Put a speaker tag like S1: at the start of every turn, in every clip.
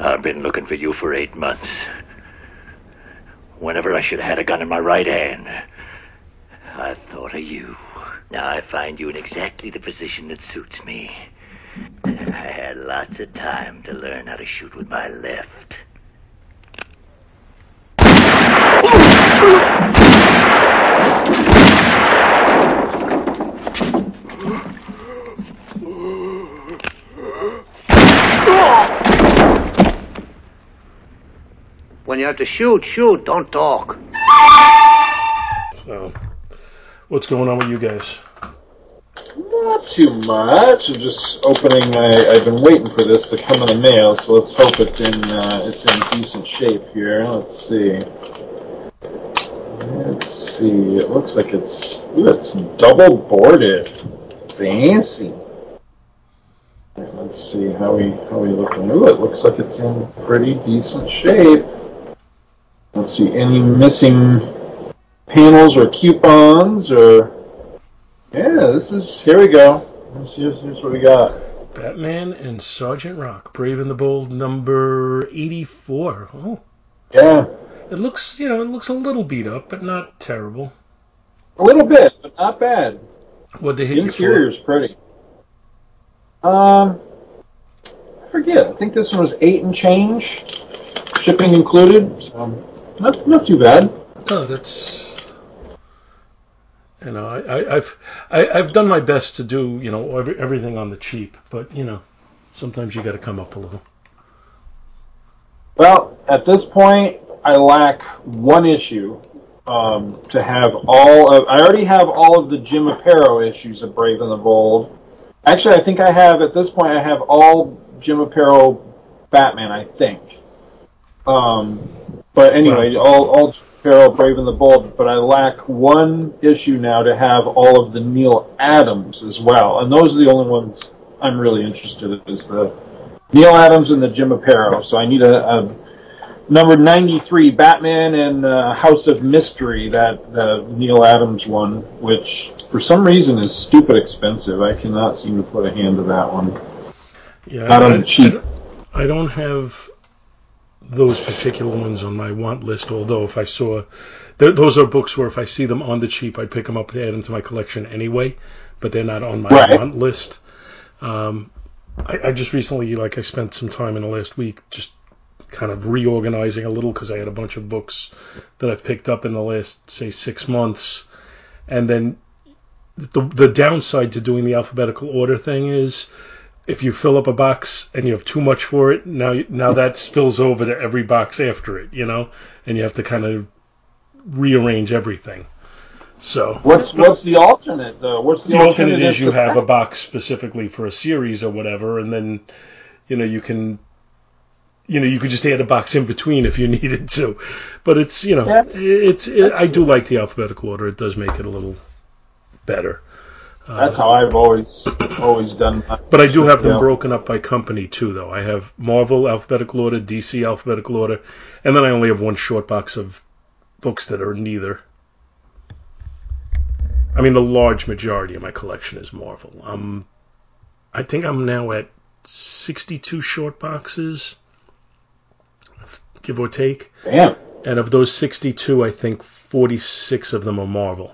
S1: I've been looking for you for eight months. Whenever I should have had a gun in my right hand, I thought of you. Now I find you in exactly the position that suits me. I had lots of time to learn how to shoot with my left.
S2: When you have to shoot, shoot, don't talk.
S3: So, what's going on with you guys?
S4: Not too much. I'm just opening my. I've been waiting for this to come in the mail, so let's hope it's in uh, it's in decent shape here. Let's see. Let's see. It looks like it's ooh, it's double boarded. Fancy. Alright, Let's see how we how we looking. Ooh, it looks like it's in pretty decent shape. Let's see any missing panels or coupons or yeah, this is here we go. Here's, here's, here's what we got.
S3: Batman and Sergeant Rock, Brave and the Bold, number 84. Oh,
S4: Yeah,
S3: it looks, you know, it looks a little beat up, but not terrible.
S4: a little bit, but not bad.
S3: What they
S4: The
S3: hit you
S4: interior's pretty. Um, I forget. I think this one was eight and change, shipping included. So not not too bad.
S3: Oh, that's. You know, I, I, I've I, I've done my best to do you know every, everything on the cheap, but you know, sometimes you got to come up a little.
S4: Well, at this point, I lack one issue um, to have all. Of, I already have all of the Jim Aparo issues of Brave and the Bold. Actually, I think I have at this point. I have all Jim Aparo Batman. I think. Um, but anyway, all all Jim Aparo Brave and the Bold. But I lack one issue now to have all of the Neal Adams as well, and those are the only ones I'm really interested in. Is the Neal Adams and the Jim Aparo. So I need a, a number 93 Batman and uh, House of Mystery, that the Neal Adams one, which for some reason is stupid expensive. I cannot seem to put a hand to that one.
S3: Yeah,
S4: Not on
S3: I-
S4: cheap.
S3: I I don't have those particular ones on my want list. Although if I saw, th- those are books where if I see them on the cheap, I'd pick them up and add them to my collection anyway. But they're not on my
S4: Right.
S3: want list. Um, I, I just recently, like, I spent some time in the last week just kind of reorganizing a little because I had a bunch of books that I've picked up in the last, say, six months, and then the the downside to doing the alphabetical order thing is if you fill up a box and you have too much for it, now now that spills over to every box after it, you know, and you have to kind of rearrange everything. So
S4: What's what's the alternate though? What's the,
S3: the alternate
S4: alternative
S3: is you have a box specifically for a series or whatever, and then you know you can you know you could just add a box in between if you needed to. But it's you know
S4: Yeah.
S3: it's it, I do like the alphabetical order. It does make it a little better. Uh,
S4: That's how I've always always done. My,
S3: But I do have them
S4: Yeah.
S3: broken up by company too, though. I have Marvel alphabetical order, DC alphabetical order, and then I only have one short box of books that are neither. I mean, the large majority of my collection is Marvel. Um, I think I'm now at 62 short boxes, give or take.
S4: Damn.
S3: And of those 62, I think 46 of them are Marvel.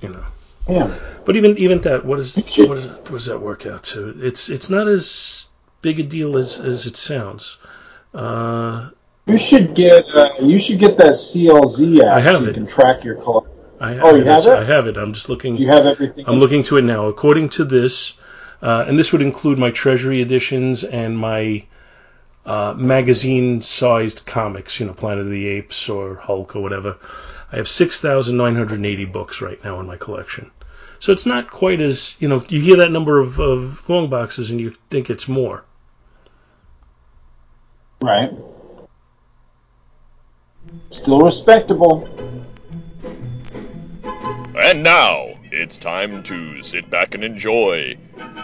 S3: You know.
S4: Damn.
S3: But even even that, what is what, is, what does that work out to? It's it's not as big a deal as, as it sounds. Uh,
S4: You should get uh, you should get that CLZ app
S3: I have
S4: so you
S3: it.
S4: can track your collection.
S3: I,
S4: Oh,
S3: I
S4: you have it?
S3: I have it. I'm just looking.
S4: You have everything.
S3: I'm looking to it now. According to this, uh, and this would include my Treasury editions and my uh, magazine-sized comics, you know, Planet of the Apes or Hulk or whatever. I have 6,980 books right now in my collection. So it's not quite as, you know, you hear that number of, of long boxes and you think it's more.
S4: Right. Still respectable.
S5: And now it's time to sit back and enjoy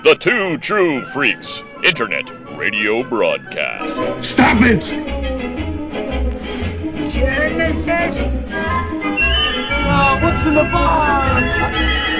S5: the Two True Freaks Internet Radio Broadcast.
S6: Stop it!
S7: Genesis
S6: Uh, what's in the box?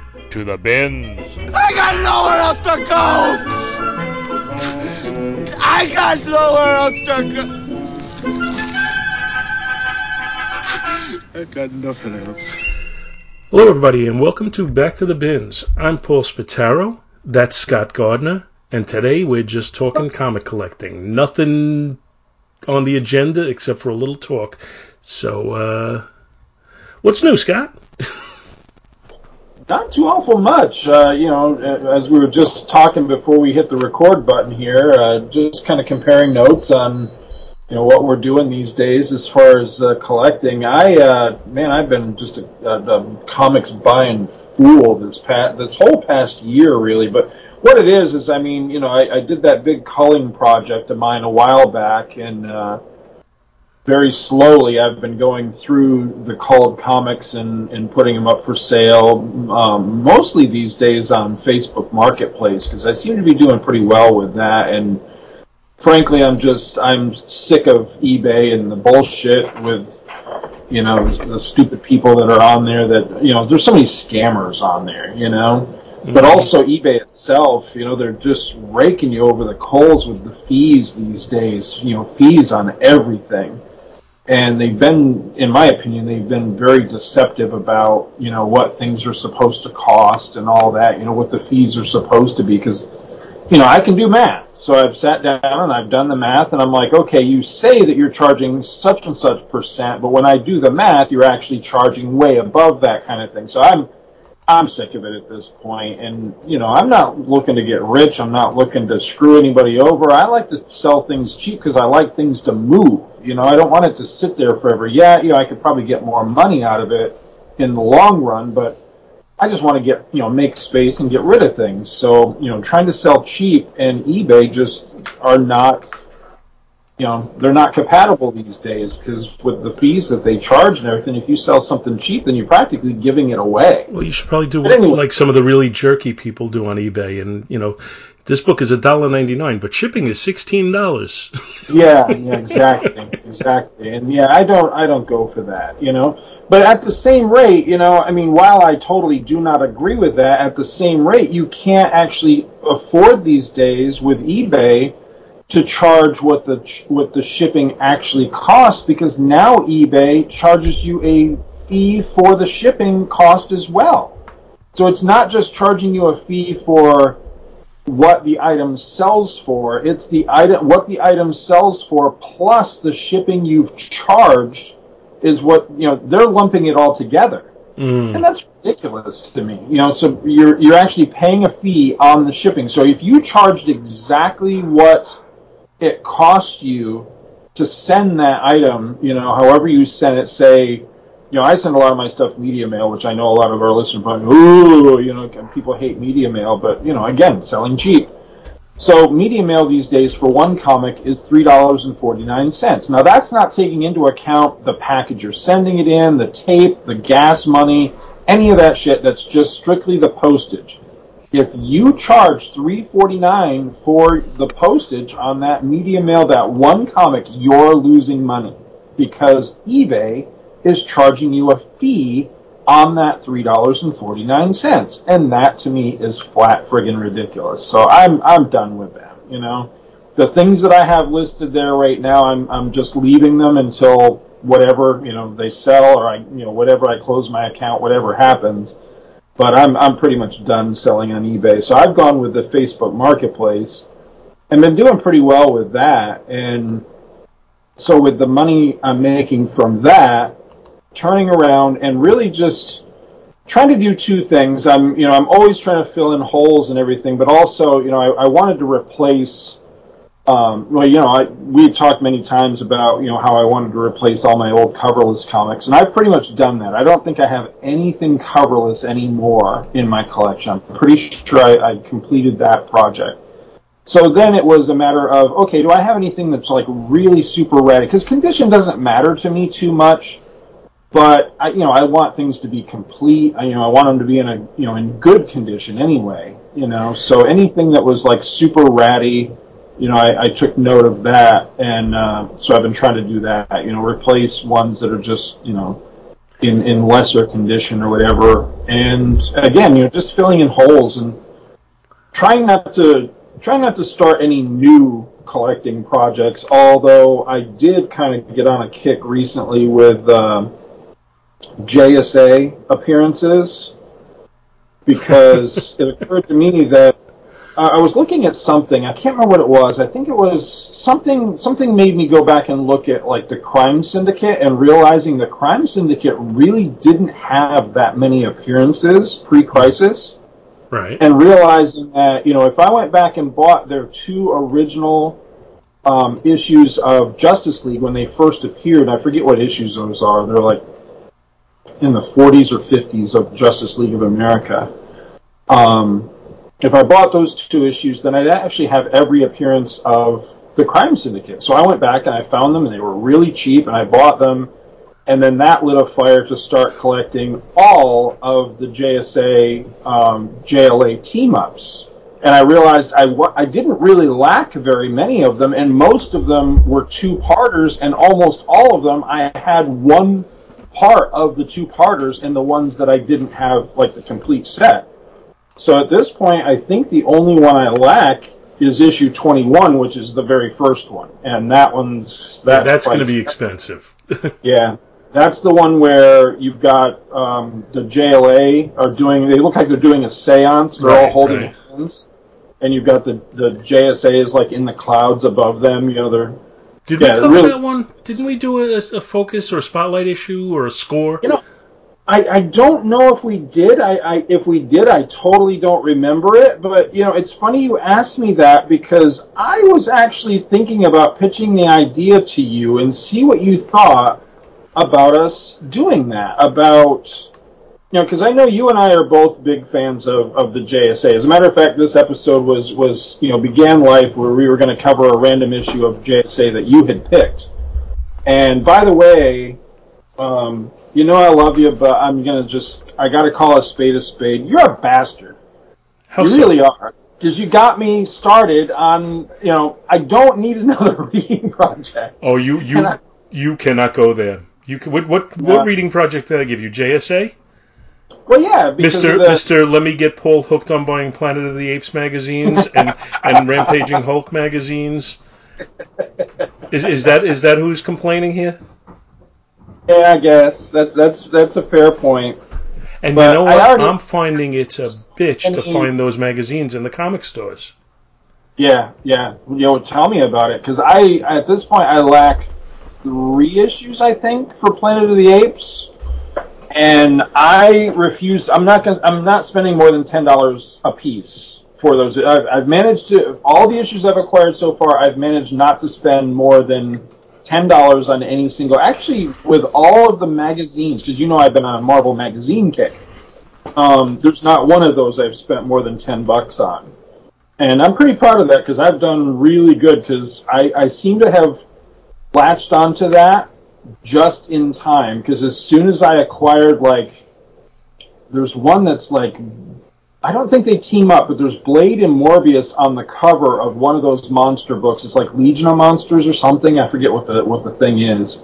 S8: to the bins.
S6: I got nowhere else to go! I got nowhere else to go! I got nothing else.
S3: Hello, everybody, and welcome to Back to the Bins. I'm Paul Spataro. That's Scott Gardner. And today we're just talking comic collecting. Nothing on the agenda except for a little talk. So, uh, what's new, Scott?
S4: Not too awful much. Uh, you know, as we were just talking before we hit the record button here, uh, just kind of comparing notes on, you know, what we're doing these days as far as uh, collecting. I, uh, man, I've been just a, a, a comics buying fool this past, this whole past year, really. But what it is is, I mean, you know, I, I did that big culling project of mine a while back, and uh, very slowly I've been going through the culled comics and, and putting them up for sale, um, mostly these days on Facebook Marketplace because I seem to be doing pretty well with that. And frankly, I'm just I'm sick of eBay and the bullshit with you know the stupid people that are on there. That you know, there's so many scammers on there. You know. But also eBay itself, you know, they're just raking you over the coals with the fees these days. You know, fees on everything and they've been, in my opinion, they've been very deceptive about you know what things are supposed to cost and all that. You know what the fees are supposed to be because you know I can do math. So I've sat down and I've done the math, and I'm like, okay, you say that you're charging such and such percent, but when I do the math, you're actually charging way above that kind of thing. So I'm I'm sick of it at this point, and you know I'm not looking to get rich. I'm not looking to screw anybody over. I like to sell things cheap because I like things to move. You know, I don't want it to sit there forever. Yeah, you know, I could probably get more money out of it in the long run, but I just want to get you know make space and get rid of things. So you know, trying to sell cheap and eBay just are not you know they're not compatible these days because with the fees that they charge and everything, if you sell something cheap, then you're practically giving it away.
S3: Well, you should probably do what,
S4: anyway.
S3: like some of the really jerky people do on eBay, and you know, this book is a dollar ninety nine, but shipping is sixteen dollars.
S4: yeah, yeah, exactly, exactly. And yeah, I don't, I don't go for that, you know. But at the same rate, you know, I mean, while I totally do not agree with that, at the same rate, you can't actually afford these days with eBay to charge what the what the shipping actually costs because now eBay charges you a fee for the shipping cost as well. So it's not just charging you a fee for what the item sells for. It's the item what the item sells for plus the shipping you've charged is what you know they're lumping it all together. Mm. And that's ridiculous to me. You know, so you're you're actually paying a fee on the shipping. So if you charged exactly what it costs you to send that item, you know, however you send it, say, you know, I send a lot of my stuff media mail, which I know a lot of our listeners probably, ooh, you know, people hate media mail, but you know, again, selling cheap. So media mail these days for one comic is three dollars and forty nine cents. Now that's not taking into account the package you're sending it in, the tape, the gas money, any of that shit. That's just strictly the postage. If you charge three forty nine for the postage on that media mail, that one comic, you're losing money because eBay is charging you a fee on that three dollars and forty nine cents, and that to me is flat friggin' ridiculous. So I'm I'm done with that. You know, the things that I have listed there right now, I'm I'm just leaving them until whatever you know they sell or I you know whatever I close my account, whatever happens. But I'm I'm pretty much done selling on eBay. So I've gone with the Facebook Marketplace and been doing pretty well with that. And so with the money I'm making from that, turning around and really just trying to do two things. I'm, you know, I'm always trying to fill in holes and everything, but also, you know, I, I wanted to replace um, well, you know, I, we had talked many times about you know how I wanted to replace all my old coverless comics, and I've pretty much done that. I don't think I have anything coverless anymore in my collection. I'm pretty sure I, I completed that project. So then it was a matter of okay, do I have anything that's like really super ready? Because condition doesn't matter to me too much, but I, you know, I want things to be complete. I, you know, I want them to be in a you know in good condition anyway. You know, so anything that was like super ratty you know, I, I took note of that, and uh, so I've been trying to do that. You know, replace ones that are just you know in in lesser condition or whatever. And again, you know, just filling in holes and trying not to trying not to start any new collecting projects. Although I did kind of get on a kick recently with uh, JSA appearances because it occurred to me that uh, I was looking at something. I can't remember what it was. I think it was something. Something made me go back and look at like the Crime Syndicate and realizing the Crime Syndicate really didn't have that many appearances pre-crisis.
S3: Right.
S4: And realizing that you know if I went back and bought their two original um, issues of Justice League when they first appeared, I forget what issues those are. They're like in the 40s or 50s of Justice League of America. Um, if I bought those two issues, then I'd actually have every appearance of the Crime Syndicate. So I went back and I found them, and they were really cheap, and I bought them. And then that lit a fire to start collecting all of the JSA um, JLA team ups. And I realized I, I didn't really lack very many of them, and most of them were two parters, and almost all of them I had one part of the two parters, and the ones that I didn't have like the complete set. So at this point, I think the only one I lack is issue 21, which is the very first one, and that one's that
S3: that's going to be expensive.
S4: yeah, that's the one where you've got um, the JLA are doing. They look like they're doing a séance. They're
S3: Right,
S4: all holding
S3: right.
S4: hands, and you've got the the JSA is like in the clouds above them. You know, they're
S3: Did
S4: Yeah,
S3: we cover
S4: really-
S3: that one? Didn't we do a, a focus or a spotlight issue or a score?
S4: You know, I, I don't know if we did. I, I if we did, I totally don't remember it. But you know, it's funny you asked me that because I was actually thinking about pitching the idea to you and see what you thought about us doing that. About you know, because I know you and I are both big fans of, of the JSA. As a matter of fact, this episode was was you know began life where we were going to cover a random issue of JSA that you had picked. And by the way, um, you know I love you, but I'm gonna just I gotta call a spade a spade. You're a bastard.
S3: How
S4: you
S3: so?
S4: really are. Because you got me started on, you know, I don't need another reading project.
S3: Oh, you you
S4: I,
S3: you cannot go there. You can, what what
S4: Yeah.
S3: what reading project did I give you? JSA,
S4: Well, yeah,
S3: Mister
S4: the,
S3: Mister. Let me get Paul hooked on buying Planet of the Apes magazines and and Rampaging Hulk magazines. Is is that is that who's complaining here?
S4: Yeah, I guess that's that's that's a fair point.
S3: And
S4: But
S3: you know what?
S4: already-
S3: I'm finding it's a bitch
S4: I
S3: to find those magazines in the comic stores.
S4: Yeah, yeah. You know, tell me about it because I at this point I lack three issues I think for Planet of the Apes, and I refuse. I'm not gonna. I'm not spending more than ten dollars a piece for those. I've, I've managed to all the issues I've acquired so far. I've managed not to spend more than ten dollars on any single. Actually, with all of the magazines, because you know I've been on a Marvel magazine kick. Um, there's not one of those I've spent more than ten bucks on and I'm pretty proud of that because I've done really good because I, I seem to have latched onto that just in time because as soon as I acquired like there's one that's like I don't think they team up but there's Blade and Morbius on the cover of one of those monster books. It's like Legion of Monsters or something. I forget what the what the thing is.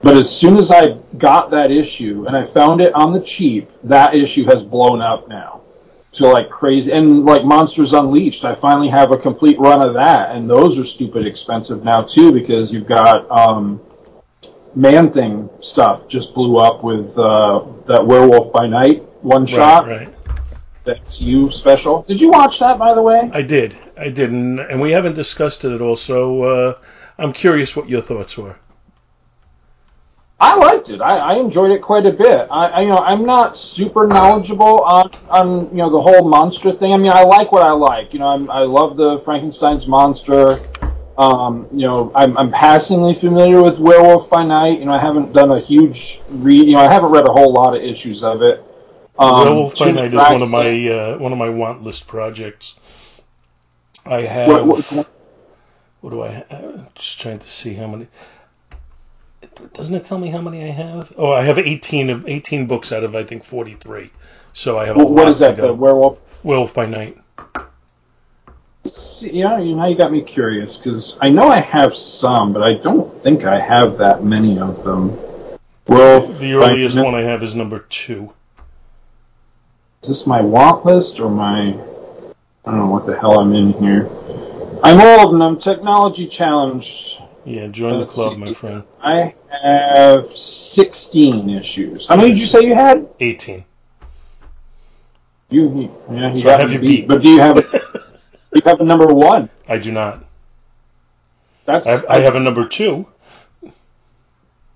S4: But as soon as I got that issue and I found it on the cheap that issue has blown up now to like crazy. And like monsters unleashed i finally have a complete run of that. And those are stupid expensive now too because you've got um man thing stuff just blew up with uh that werewolf by night one shot.
S3: Right, right.
S4: That's you special did you watch that by the way
S3: I did, I did, and, and we haven't discussed it at all. So uh, I'm curious what your thoughts were.
S4: I liked it. I, I enjoyed it quite a bit. I, I, you know, I'm not super knowledgeable on, on, you know, the whole monster thing. I mean, I like what I like. You know, I'm, I love the Frankenstein's monster. Um, you know, I'm, I'm passingly familiar with Werewolf by Night. You know, I haven't done a huge read. You know, I haven't read a whole lot of issues of it. Um,
S3: Werewolf by
S4: Jim
S3: Night is one of my uh, one of my want list projects. I have.
S4: What, what,
S3: What do I? ha- I'm just trying to see how many. Doesn't it tell me how many I have? Oh, I have 18 of 18 books out of I think 43. So I have a
S4: what, what
S3: lot
S4: is that?
S3: to
S4: The. Werewolf.
S3: Werewolf by Night.
S4: See, yeah, you now you got me curious because I know I have some, but I don't think I have that many of them. Well,
S3: The earliest
S4: Night-
S3: one I have is number two.
S4: Is this my want list or my? I don't know what the hell I'm in here. I'm old and I'm technology challenged.
S3: Yeah, join the
S4: Let's
S3: club,
S4: see.
S3: my friend.
S4: I have 16 issues. How many did you say you had?
S3: 18.
S4: You, yeah, you
S3: So I have you
S4: beat.
S3: beat.
S4: But do you have a, you have a number one?
S3: I do not.
S4: That's
S3: I have, I have a number two.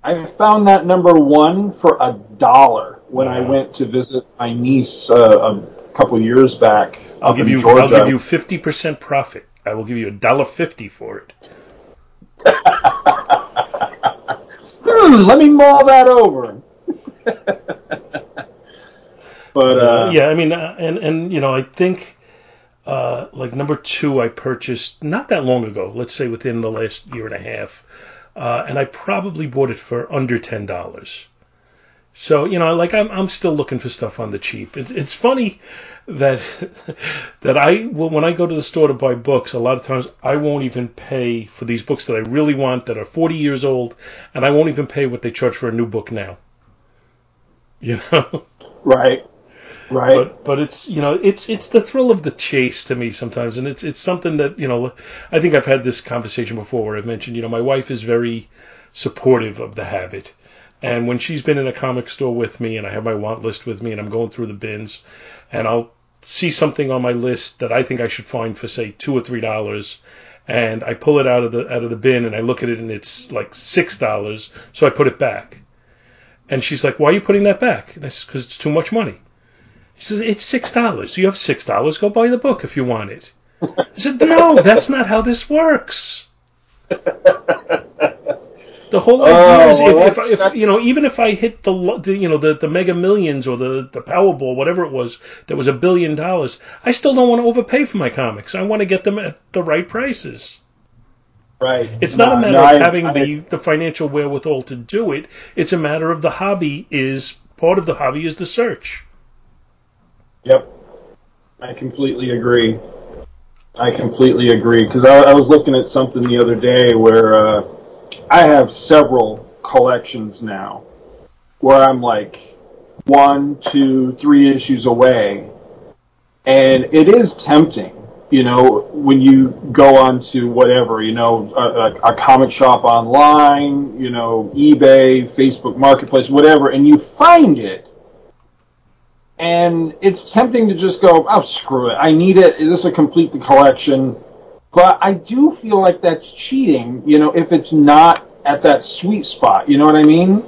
S4: I found that number one for a dollar when I went to visit my niece uh, a couple years back.
S3: I'll give you.
S4: Georgia.
S3: I'll give you 50% profit. I will give you a dollar fifty for it.
S4: Hmm, let me mull that over. but uh,
S3: yeah, I mean, uh, and and you know, I think uh, like number two, I purchased not that long ago. Let's say within the last year and a half, uh, and I probably bought it for under ten dollars. So you know, like I'm I'm still looking for stuff on the cheap. It's it's funny that that I when I go to the store to buy books, a lot of times I won't even pay for these books that I really want that are 40 years old, and I won't even pay what they charge for a new book now. You know.
S4: right, right.
S3: but but it's you know it's it's the thrill of the chase to me sometimes, and it's it's something that you know I think I've had this conversation before where I've mentioned you know my wife is very supportive of the habit, and when she's been in a comic store with me and I have my want list with me and I'm going through the bins, and I'll see something on my list that I think I should find for say two or three dollars. And I pull it out of the out of the bin and I look at it and it's like six dollars, so I put it back. And she's like, "Why are you putting that back?" And I said, "Because it's too much money." She says, It's six dollars. You have six dollars. Go buy the book if you want it. I said, No, that's not how this works. The whole idea
S4: Oh,
S3: is
S4: well,
S3: if, if,
S4: that's-
S3: if you know, even if I hit the, the you know the, the Mega Millions or the the Powerball, whatever it was, that was a billion dollars, I still don't want to overpay for my comics. I want to get them at the right prices.
S4: right.
S3: It's not a matter
S4: no,
S3: of
S4: I-
S3: having
S4: I-
S3: the, the financial wherewithal to do it. It's a matter of the hobby is part of the hobby is the search.
S4: Yep. I completely agree. I completely agree because I, I was looking at something the other day where uh, I have several collections now where I'm like one, two, three issues away, and it is tempting. You know, when you go on to whatever, you know, a, a, comic shop online, you know, eBay, Facebook Marketplace, whatever, and you find it, and it's tempting to just go, oh, screw it. I need it. This will complete the collection. But I do feel like that's cheating, you know, if it's not at that sweet spot. You know what I mean?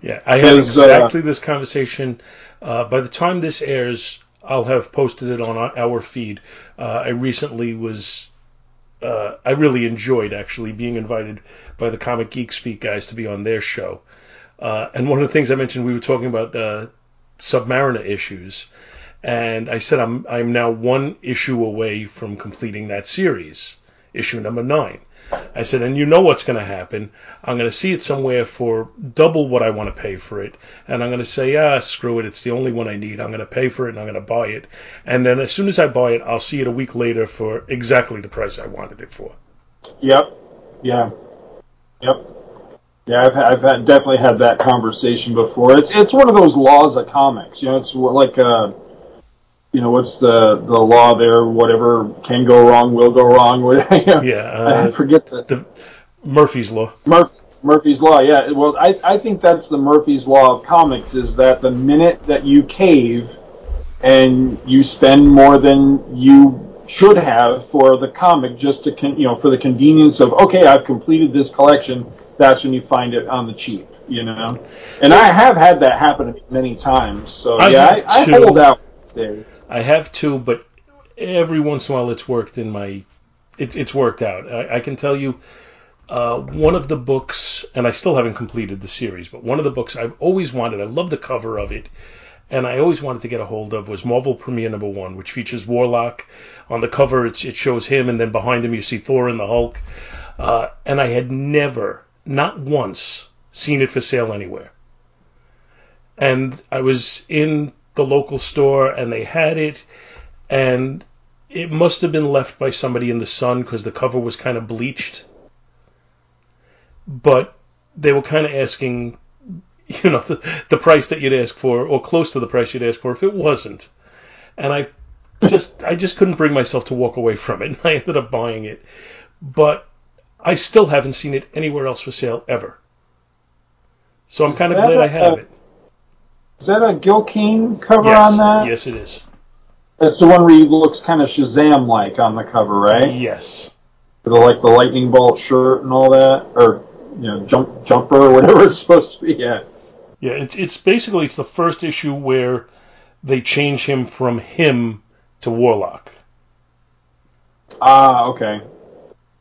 S3: Yeah, I had
S4: uh,
S3: exactly this conversation. Uh, by the time this airs, I'll have posted it on our, our feed. Uh, I recently was. Uh, I really enjoyed actually being invited by the Comic Geek Speak guys to be on their show. Uh, and one of the things I mentioned, we were talking about uh, Submariner issues, and I said I'm I'm now one issue away from completing that series, issue number nine. I said, and you know what's going to happen. I'm going to see it somewhere for double what I want to pay for it, and I'm going to say, ah, screw it, it's the only one I need. I'm going to pay for it and I'm going to buy it, and then as soon as I buy it, I'll see it a week later for exactly the price I wanted it for.
S4: Yep. Yeah. Yep. Yeah, I've, I've had, definitely had that conversation before. It's it's one of those laws of comics. You know, it's like uh, you know, what's the the law there? Whatever can go wrong will go wrong.
S3: Yeah,
S4: I
S3: uh,
S4: forget the
S3: the Murphy's Law.
S4: Murph, Murphy's Law, yeah. Well, I, I think that's the Murphy's Law of comics is that the minute that you cave and you spend more than you should have for the comic just to, con, you know, for the convenience of, okay, I've completed this collection, that's when you find it on the cheap, you know? And I have had that happen many times. So,
S3: I
S4: yeah, I, I hold out days.
S3: I have two, but every once in a while it's worked in my it's it's worked out. I, I can tell you, uh, one of the books, and I still haven't completed the series, but one of the books I've always wanted. I love the cover of it, and I always wanted to get a hold of was Marvel Premiere Number One, which features Warlock. On the cover, it, shows him, and then behind him you see Thor and the Hulk. Uh, and I had never, not once, seen it for sale anywhere. And I was in the local store, and they had it, and it must have been left by somebody in the sun because the cover was kind of bleached. But they were kind of asking, you know, the, the price that you'd ask for, or close to the price you'd ask for if it wasn't. And I just, I just couldn't bring myself to walk away from it, and I ended up buying it. But I still haven't seen it anywhere else for sale ever. So I'm kind of glad
S4: a-
S3: I have it.
S4: Is that a Gil Kane cover
S3: Yes,
S4: on that?
S3: yes, it is.
S4: That's the one where he looks kind of Shazam like on the cover, right?
S3: Yes.
S4: With the, like the lightning bolt shirt and all that, or you know, jump jumper or whatever it's supposed to be. Yeah.
S3: Yeah, it's it's basically it's the first issue where they change him from him to Warlock.
S4: Ah, okay.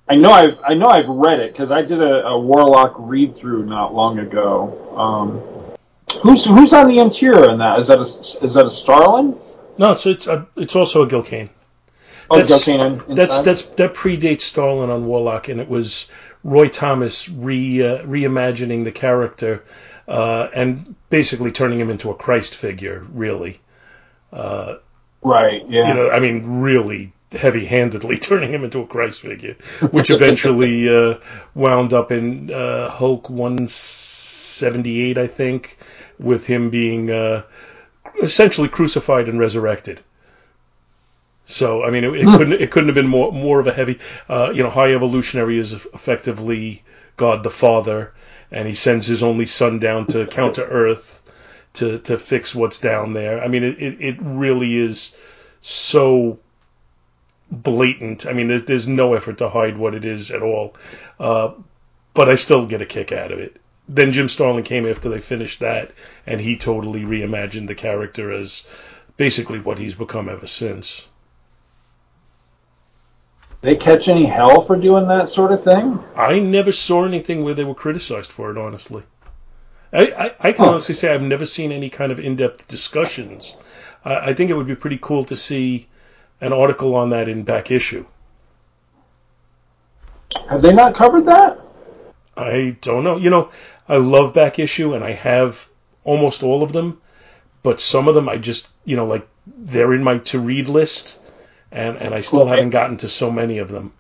S4: I know I've I know I've read it because I did a, a Warlock read through not long ago. Um, who's who's on the interior in that? Is that a is that a Starlin?
S3: No, so it's a, it's also a Gil Kane.
S4: Oh,
S3: That's-
S4: Gil Kane in-
S3: That's that's that predates Starlin on Warlock, and it was Roy Thomas re uh, reimagining the character uh, and basically turning him into a Christ figure, really. Uh,
S4: right. Yeah.
S3: you know, I mean, really heavy-handedly turning him into a Christ figure, which eventually uh, wound up in uh, Hulk 178, I think, with him being uh, essentially crucified and resurrected. So, I mean, it, it couldn't it couldn't have been more more of a heavy, uh, you know, High Evolutionary is effectively God the Father, and he sends his only son down to counter Earth to to fix what's down there. I mean, it it, it really is so blatant. I mean, there's, there's no effort to hide what it is at all. Uh, but I still get a kick out of it. Then Jim Starlin came after they finished that, and he totally reimagined the character as basically what he's become ever since.
S4: they catch any hell for doing that sort of thing?
S3: I never saw anything where they were criticized for it, honestly. I, I, I can
S4: Huh.
S3: honestly say I've never seen any kind of in-depth discussions. I, I think it would be pretty cool to see an article on that in back issue.
S4: Have they not covered that?
S3: I don't know. You know, I love back issue and I have almost all of them, but some of them I just, you know, like they're in my to read list and, and I still haven't gotten to so many of them.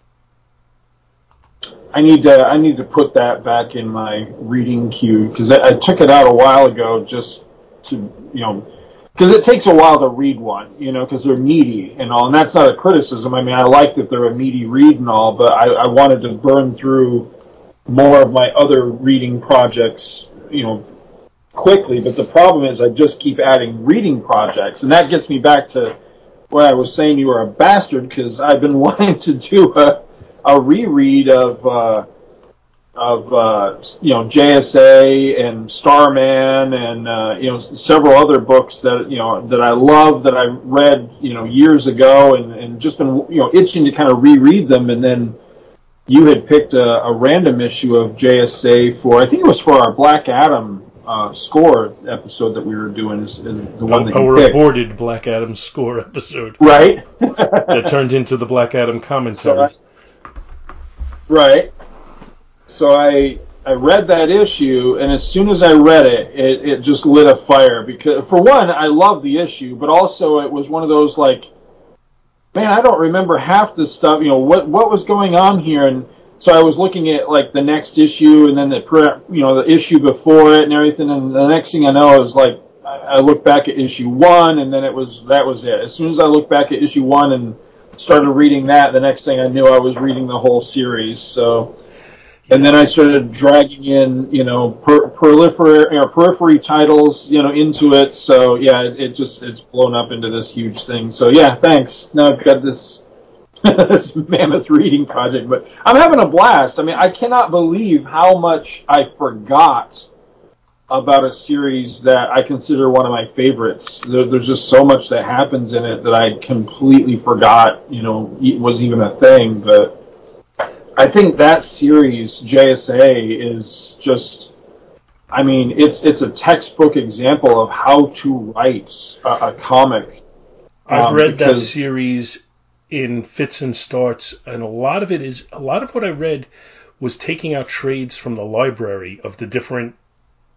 S4: I need to I need to put that back in my reading queue because I, I took it out a while ago just to you know because it takes a while to read one you know because they're meaty and all and that's not a criticism I mean I like that they're a meaty read and all but I, I wanted to burn through more of my other reading projects you know quickly but the problem is I just keep adding reading projects and that gets me back to where I was saying you were a bastard because I've been wanting to do a a reread of uh, of uh, you know JSA and Starman and uh, you know several other books that you know that I love that I read you know years ago and, and just been you know itching to kind of reread them and then you had picked a, a random issue of JSA for I think it was for our Black Adam uh, score episode that we were doing is, is the one that you
S3: Our aborted Black Adam score episode
S4: right
S3: that turned into the Black Adam commentary.
S4: So Right. So I I read that issue, and as soon as I read it, it, it just lit a fire. Because for one, I love the issue, but also it was one of those like, man, I don't remember half the stuff. You know what what was going on here, and so I was looking at like the next issue, and then the pre- you know the issue before it, and everything. And the next thing I know is like I, I look back at issue one, and then it was that was it. As soon as I looked back at issue one and started reading that, the next thing I knew, I was reading the whole series. So, and then I started dragging in, you know, per, prolifer, know, periphery titles, you know, into it. So yeah, it, it just it's blown up into this huge thing. So yeah, thanks. Now I've got this this mammoth reading project, but I'm having a blast. I mean, I cannot believe how much I forgot about a series that I consider one of my favorites. There, there's just so much that happens in it that I completely forgot, you know, e- was even a thing. But I think that series JSA is just. I mean, it's it's a textbook example of how to write a, a comic.
S3: I've
S4: Um,
S3: read that series in fits and starts, and a lot of it is a lot of what I read was taking out trades from the library of the different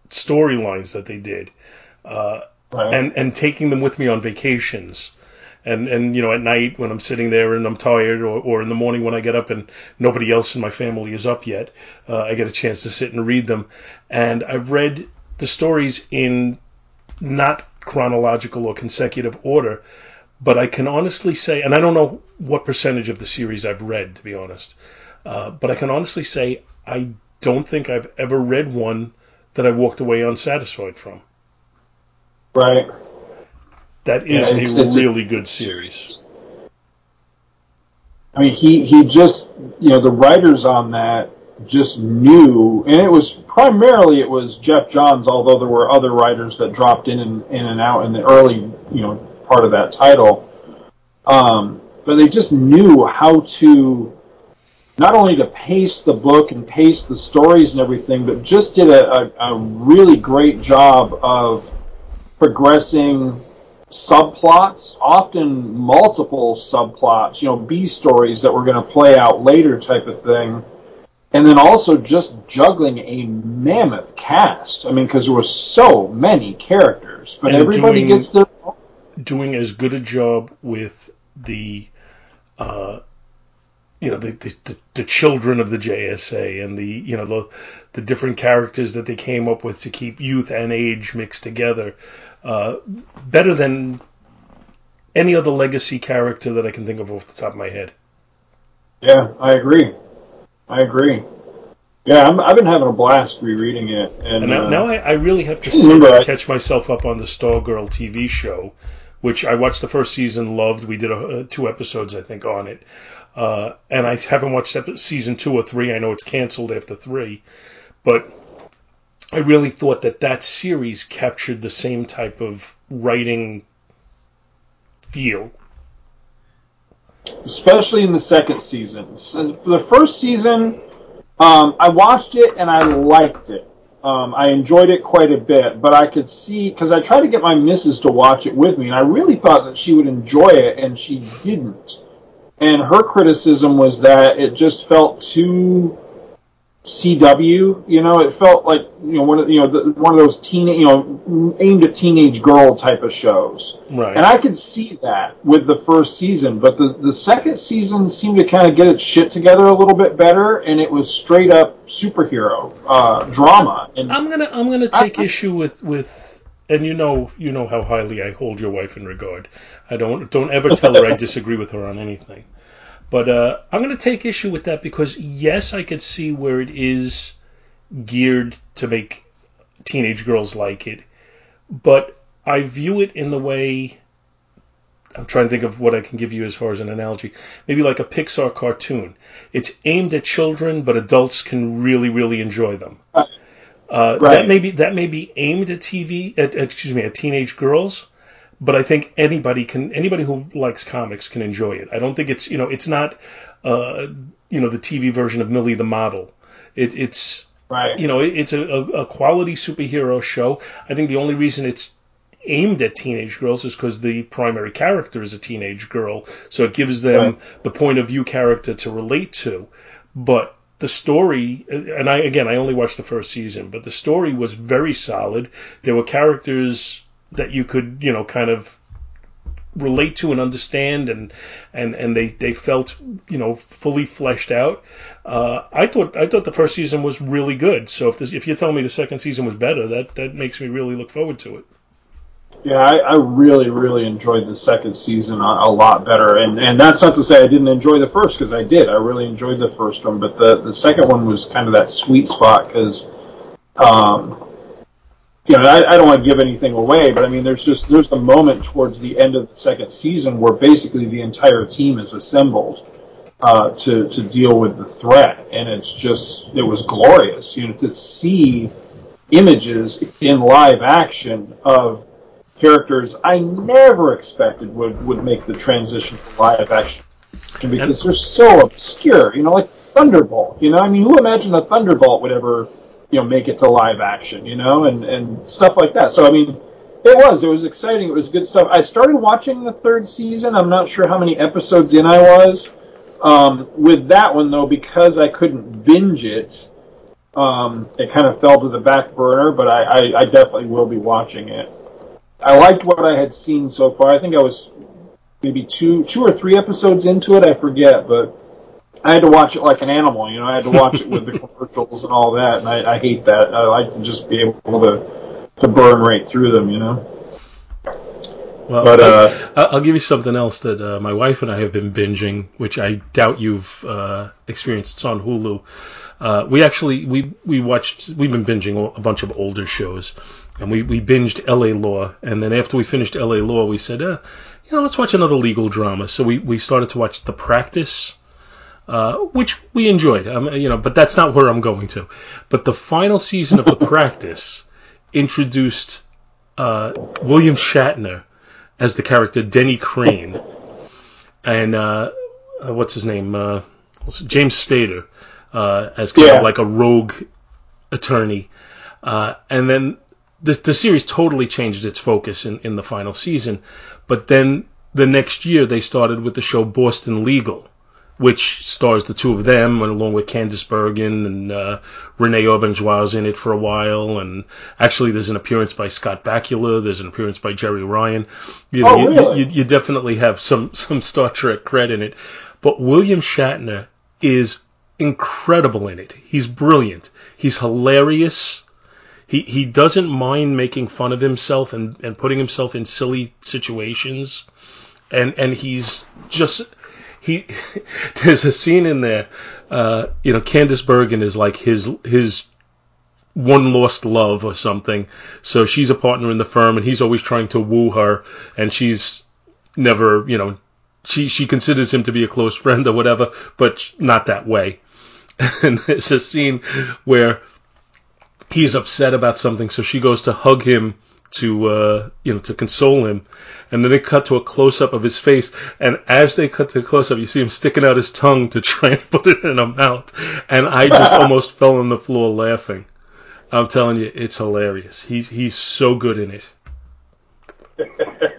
S3: storylines that they did, uh,
S4: Right.
S3: and and taking them with me on vacations. And, and you know at night when I'm sitting there and I'm tired or, or in the morning when I get up and nobody else in my family is up yet uh, I get a chance to sit and read them and I've read the stories in not chronological or consecutive order but I can honestly say, and I don't know what percentage of the series I've read, to be honest, uh, but I can honestly say I don't think I've ever read one that I walked away unsatisfied from.
S4: right.
S3: That is
S4: Yeah, it's-
S3: a
S4: it's a-
S3: really good series.
S4: I mean, he he just you know the writers on that just knew, and it was primarily it was Geoff Johns, although there were other writers that dropped in and in and out in the early you know part of that title. Um, but they just knew how to not only to pace the book and pace the stories and everything, but just did a, a, a really great job of progressing subplots, often multiple subplots, you know, B stories that were going to play out later type of thing. And then also just juggling a mammoth cast. I mean, because there were so many characters, but
S3: And
S4: everybody
S3: doing-
S4: gets their
S3: Doing as good a job with the, uh, you know, the, the, the children of the JSA and the, you know, the, the different characters that they came up with to keep youth and age mixed together. Uh, better than any other legacy character that I can think of off the top of my head.
S4: Yeah, I agree. I agree. Yeah, I'm, I've been having a blast rereading it, and,
S3: And now,
S4: uh,
S3: now I, I really have to sit and catch myself up on the Stargirl TV show, which I watched the first season, loved. We did a, uh, two episodes, I think, on it. Uh, and I haven't watched season two or three. I know it's canceled after three, but I really thought that that series captured the same type of writing feel.
S4: especially in the second season. So the first season, um, I watched it and I liked it. Um, I enjoyed it quite a bit, but I could see because I tried to get my missus to watch it with me, and I really thought that she would enjoy it, and she didn't. And her criticism was that it just felt too CW. You know, it felt like you know one of you know the, one of those teen you know aimed at teenage girl type of shows.
S3: Right.
S4: And I could see that with the first season, but the, the second season seemed to kind of get its shit together a little bit better, and it was straight up superhero uh, drama. And
S3: I'm gonna I'm gonna take
S4: I-
S3: issue with with and you know you know how highly I hold your wife in regard. I don't don't ever tell her I disagree with her on anything. But uh, I'm gonna take issue with that because yes, I could see where it is geared to make teenage girls like it, but I view it in the way I'm trying to think of what I can give you as far as an analogy. Maybe like a Pixar cartoon. It's aimed at children, but adults can really, really enjoy them. Uh, That may be that may be aimed at TV, at- excuse me, at teenage girls, but I think anybody can, anybody who likes comics can enjoy it. I don't think it's, you know, it's not, uh, you know, the TV version of Millie the Model. It, it's
S4: right,
S3: you know, it- it's a, a, a quality superhero show. I think the only reason it's aimed at teenage girls is because the primary character is a teenage girl, so it gives them
S4: Right.
S3: the point of view character to relate to. But the story, and I again, I only watched the first season, but the story was very solid. There were characters that you could, you know, kind of relate to and understand and and and they they felt you know fully fleshed out. Uh, I thought I thought the first season was really good. So if this if you're telling me the second season was better that that makes me really look forward to it.
S4: Yeah, I, I really, really enjoyed the second season a, a lot better, and and that's not to say I didn't enjoy the first because I did. I really enjoyed the first one, but the the second one was kind of that sweet spot because, um, you know, I, I don't want to give anything away, but I mean, there's just there's a moment towards the end of the second season where basically the entire team is assembled uh, to to deal with the threat, and it's just it was glorious, you know, to see images in live action of characters I never expected would, would make the transition to live action because they're so obscure. You know, like Thunderbolt. You know, I mean, who imagined that Thunderbolt would ever, you know, make it to live action? You know, and and stuff like that. So I mean, it was it was exciting. It was good stuff. I started watching the third season. I'm not sure how many episodes in I was. Um, with that one though, because I couldn't binge it, um, it kind of fell to the back burner. But I, I, I definitely will be watching it. I liked what I had seen so far. I think I was maybe two two or three episodes into it. I forget, but I had to watch it like an animal. You know, I had to watch it with the commercials and all that, and I, I hate that. I like to just be able to to burn right through them. You know.
S3: Well,
S4: But, uh,
S3: I'll give you something else that uh, my wife and I have been binging, which I doubt you've uh, experienced. It's on Hulu. Uh, we actually we we watched we've been binging a bunch of older shows, and we we binged L.A. Law, and then after we finished L.A. Law, we said, uh, you know, let's watch another legal drama. So we we started to watch The Practice. Uh, which we enjoyed, um, you know, but that's not where I'm going to. But the final season of The Practice introduced uh, William Shatner as the character Denny Crane, and uh, uh, what's his name? Uh. James Spader uh, as kind
S4: Yeah.
S3: of like a rogue attorney, uh, and then the the series totally changed its focus in in the final season. But then the next year they started with the show Boston Legal. Which stars the two of them, and along with Candice Bergen and uh, Renee Auberjonois in it for a while, and actually there's an appearance by Scott Bakula, there's an appearance by Jeri Ryan. You, know,
S4: Oh,
S3: you-
S4: really?
S3: you, you definitely have some some Star Trek cred in it, but William Shatner is incredible in it. He's brilliant. He's hilarious. He he doesn't mind making fun of himself and, and putting himself in silly situations, and and he's just he. There's a scene in there. Uh, you know, Candice Bergen is like his his one lost love or something. So she's a partner in the firm, and he's always trying to woo her, and she's never, you know, she she considers him to be a close friend or whatever, but not that way. And there's a scene where he's upset about something, so she goes to hug him to uh, you know to console him, and then they cut to a close up of his face, and as they cut to the close up, you see him sticking out his tongue to try and put it in a mouth, and I just almost fell on the floor laughing. I'm telling you, it's hilarious. He's he's so good in it.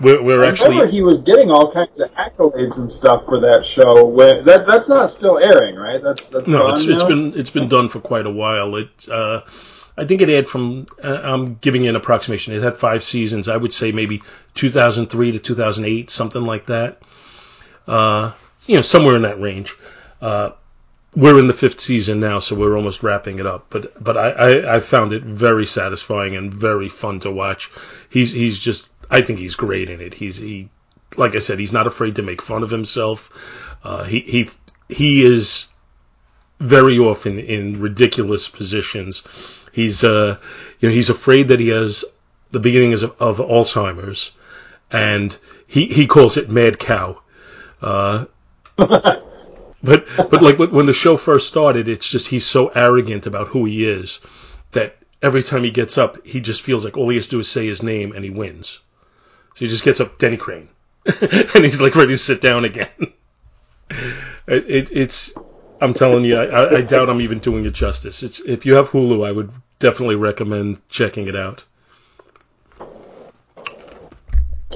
S3: We're, we're
S4: I
S3: actually
S4: remember he was getting all kinds of accolades and stuff for that show. When, that that's not still airing, right? That's that's
S3: no, it's it's been it's been done for quite a while. It uh, I think it had from uh, I'm giving you an approximation. It had five seasons. I would say maybe 2003 to 2008, something like that. Uh, you know, somewhere in that range. Uh, we're in the fifth season now, so we're almost wrapping it up. But but I, I, I found it very satisfying and very fun to watch. He's he's just I think he's great in it. He's he like I said, he's not afraid to make fun of himself. Uh, he he he is very often in ridiculous positions. He's uh you know he's afraid that he has the beginnings of, of Alzheimer's, and he he calls it mad cow. Uh, but but like when the show first started, it's just he's so arrogant about who he is that every time he gets up, he just feels like all he has to do is say his name and he wins. So he just gets up, Denny Crane, and he's like ready to sit down again. It, it, it's I'm telling you, I, I doubt I'm even doing it justice. It's if you have Hulu, I would definitely recommend checking it out.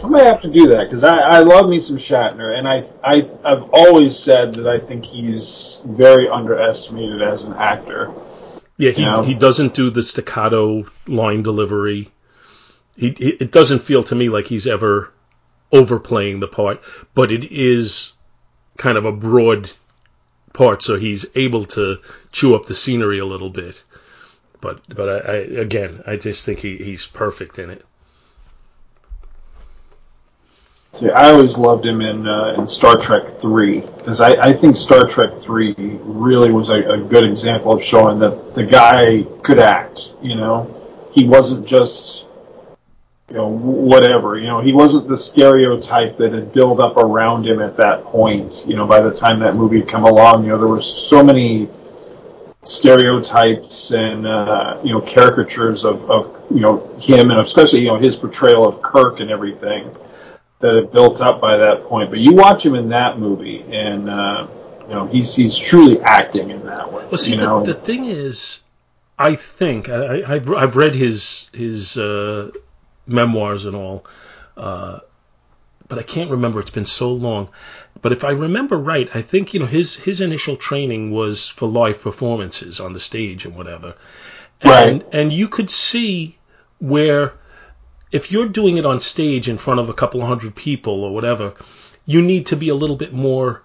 S4: I might have to do that because I, I love me some Shatner, and I, I I've always said that I think he's very underestimated as an actor.
S3: Yeah, he
S4: Yeah.
S3: he doesn't do the staccato line delivery. He, he it doesn't feel to me like he's ever overplaying the part, but it is kind of a broad part, so he's able to chew up the scenery a little bit. But but I, I again, I just think he, he's perfect in it.
S4: See, I always loved him in uh, in Star Trek Three because I, I think Star Trek Three really was a, a good example of showing that the guy could act. You know, he wasn't just you know whatever. You know, he wasn't the stereotype that had built up around him at that point. You know, by the time that movie had come along, you know there were so many stereotypes and uh, you know caricatures of, of you know him and especially you know his portrayal of Kirk and everything that had built up by that point. But you watch him in that movie, and uh, you know he's he's truly acting in that one.
S3: Well, see,
S4: you
S3: the,
S4: know?
S3: the thing is, I think I, I, I've I've read his his uh, memoirs and all, uh, but I can't remember. It's been so long. But if I remember right, I think you know his his initial training was for live performances on the stage and whatever. And
S4: Right.
S3: and you could see where if you're doing it on stage in front of a couple of hundred people or whatever, you need to be a little bit more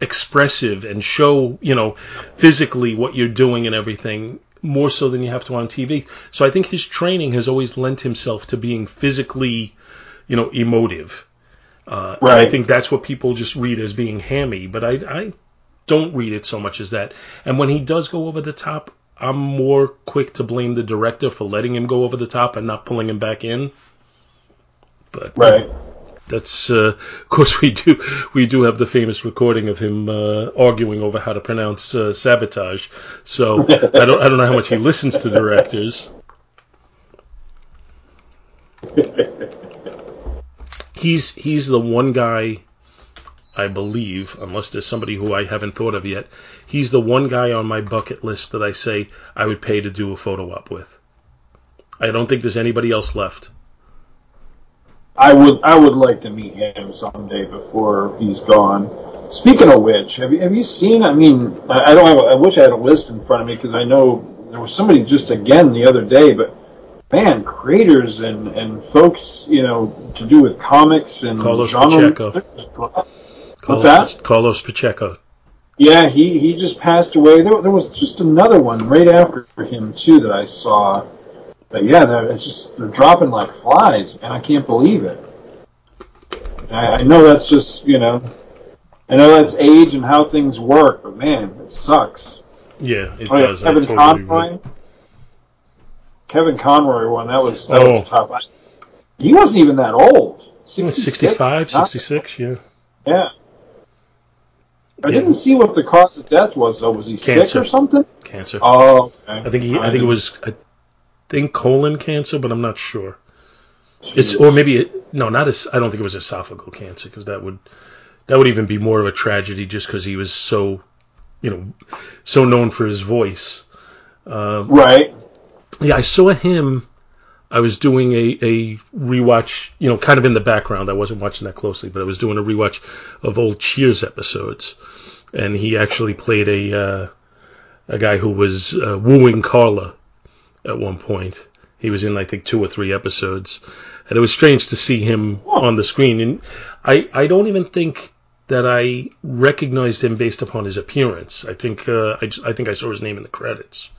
S3: expressive and show, you know, physically what you're doing and everything more so than you have to on TV. So I think his training has always lent himself to being physically, you know, emotive. Uh, and I think that's what people just read as being hammy, but I, I don't read it so much as that. And when he does go over the top, I'm more quick to blame the director for letting him go over the top and not pulling him back in. But
S4: right.
S3: That's uh, of course we do we do have the famous recording of him uh, arguing over how to pronounce uh, sabotage. So I don't I don't know how much he listens to directors. He's he's the one guy I believe, unless there's somebody who I haven't thought of yet, he's the one guy on my bucket list that I say I would pay to do a photo op with. I don't think there's anybody else left.
S4: I would I would like to meet him someday before he's gone. Speaking of which, have you have you seen? I mean, I, I don't have. I wish I had a list in front of me because I know there was somebody just again the other day. But man, creators and and folks, you know, to do with comics and
S3: Carlos
S4: genre.
S3: Pacheco.
S4: What's that?
S3: Carlos Pacheco.
S4: Yeah, he, he just passed away. There, there was just another one right after him too that I saw. But yeah, they're, it's just they're dropping like flies, and I can't believe it. I, I know that's just you know, I know that's age and how things work, but man, it sucks.
S3: Yeah, it
S4: Oh, yeah,
S3: does. I
S4: Kevin
S3: totally
S4: Conroy.
S3: agree.
S4: Kevin Conroy one that was that
S3: Oh.
S4: was tough. I, he wasn't even that old. 66,
S3: 65, 66, yeah.
S4: Yeah. I
S3: Yeah.
S4: didn't see what the cause of death was though. Was he sick
S3: Cancer.
S4: or something?
S3: Cancer.
S4: Oh, okay.
S3: I think he, I think it was, I think colon cancer, but I'm not sure. It's or maybe it, no, not as I don't think it was esophageal cancer because that would that would even be more of a tragedy just because he was so, you know, so known for his voice. Um,
S4: right.
S3: yeah, I saw him. I was doing a, a rewatch, you know, kind of in the background. I wasn't watching that closely, but I was doing a rewatch of old Cheers episodes, and he actually played a uh, a guy who was uh, wooing Carla at one point. He was in, I think, two or three episodes, and it was strange to see him on the screen. And I, I don't even think that I recognized him based upon his appearance. I think uh, I, just, I think I saw his name in the credits.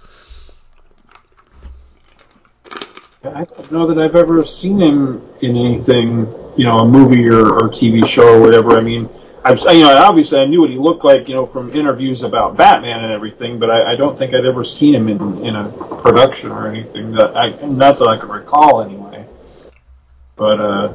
S4: I don't know that I've ever seen him in anything, you know, a movie or, or TV show or whatever. I mean, I've, you know, obviously I knew what he looked like, you know, from interviews about Batman and everything, but I, I don't think I'd ever seen him in, in a production or anything that I, not that I can recall anyway. But, uh,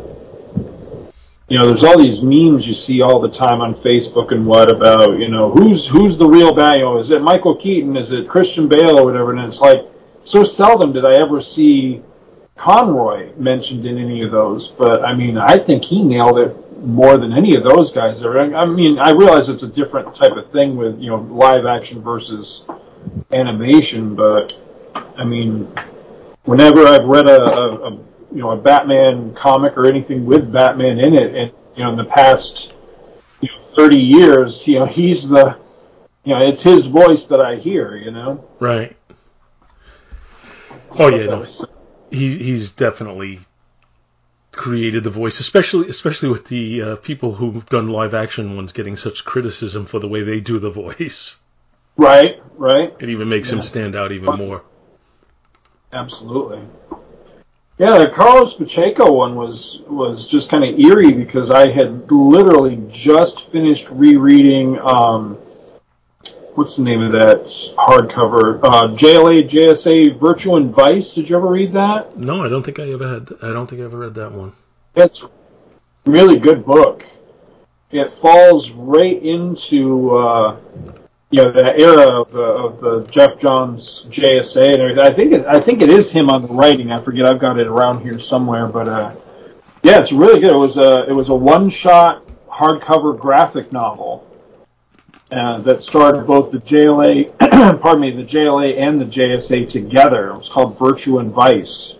S4: you know, there's all these memes you see all the time on Facebook and what about, you know, who's, who's the real Bat, you know, is it Michael Keaton, is it Christian Bale or whatever, and it's like, so seldom did I ever see Conroy mentioned in any of those, but I mean, I think he nailed it more than any of those guys. Are. I mean, I realize it's a different type of thing with you know live action versus animation, but I mean, whenever I've read a, a, a you know a Batman comic or anything with Batman in it, and you know in the past you know, thirty years, you know he's the you know it's his voice that I hear. You know.
S3: Right. Oh yeah, no. he he's definitely created the voice, especially especially with the uh, people who've done live action ones getting such criticism for the way they do the voice.
S4: Right. Right.
S3: It even makes him stand out even more.
S4: Absolutely. Yeah, the Carlos Pacheco one was was just kind of eerie because I had literally just finished rereading um, what's the name of that hardcover? Uh, JLA JSA Virtue and Vice. Did you ever read that?
S3: No, I don't think I ever had. I don't think I ever read that one.
S4: It's a really good book. It falls right into uh, you know that era of the, of the Geoff Johns JSA and everything. I think it, I think it is him on the writing. I forget. I've got it around here somewhere, but uh, Yeah, it's really good. It was a it was a one shot hardcover graphic novel uh, that starred both the JLA, pardon me, the JLA and the JSA together. It was called Virtue and Vice,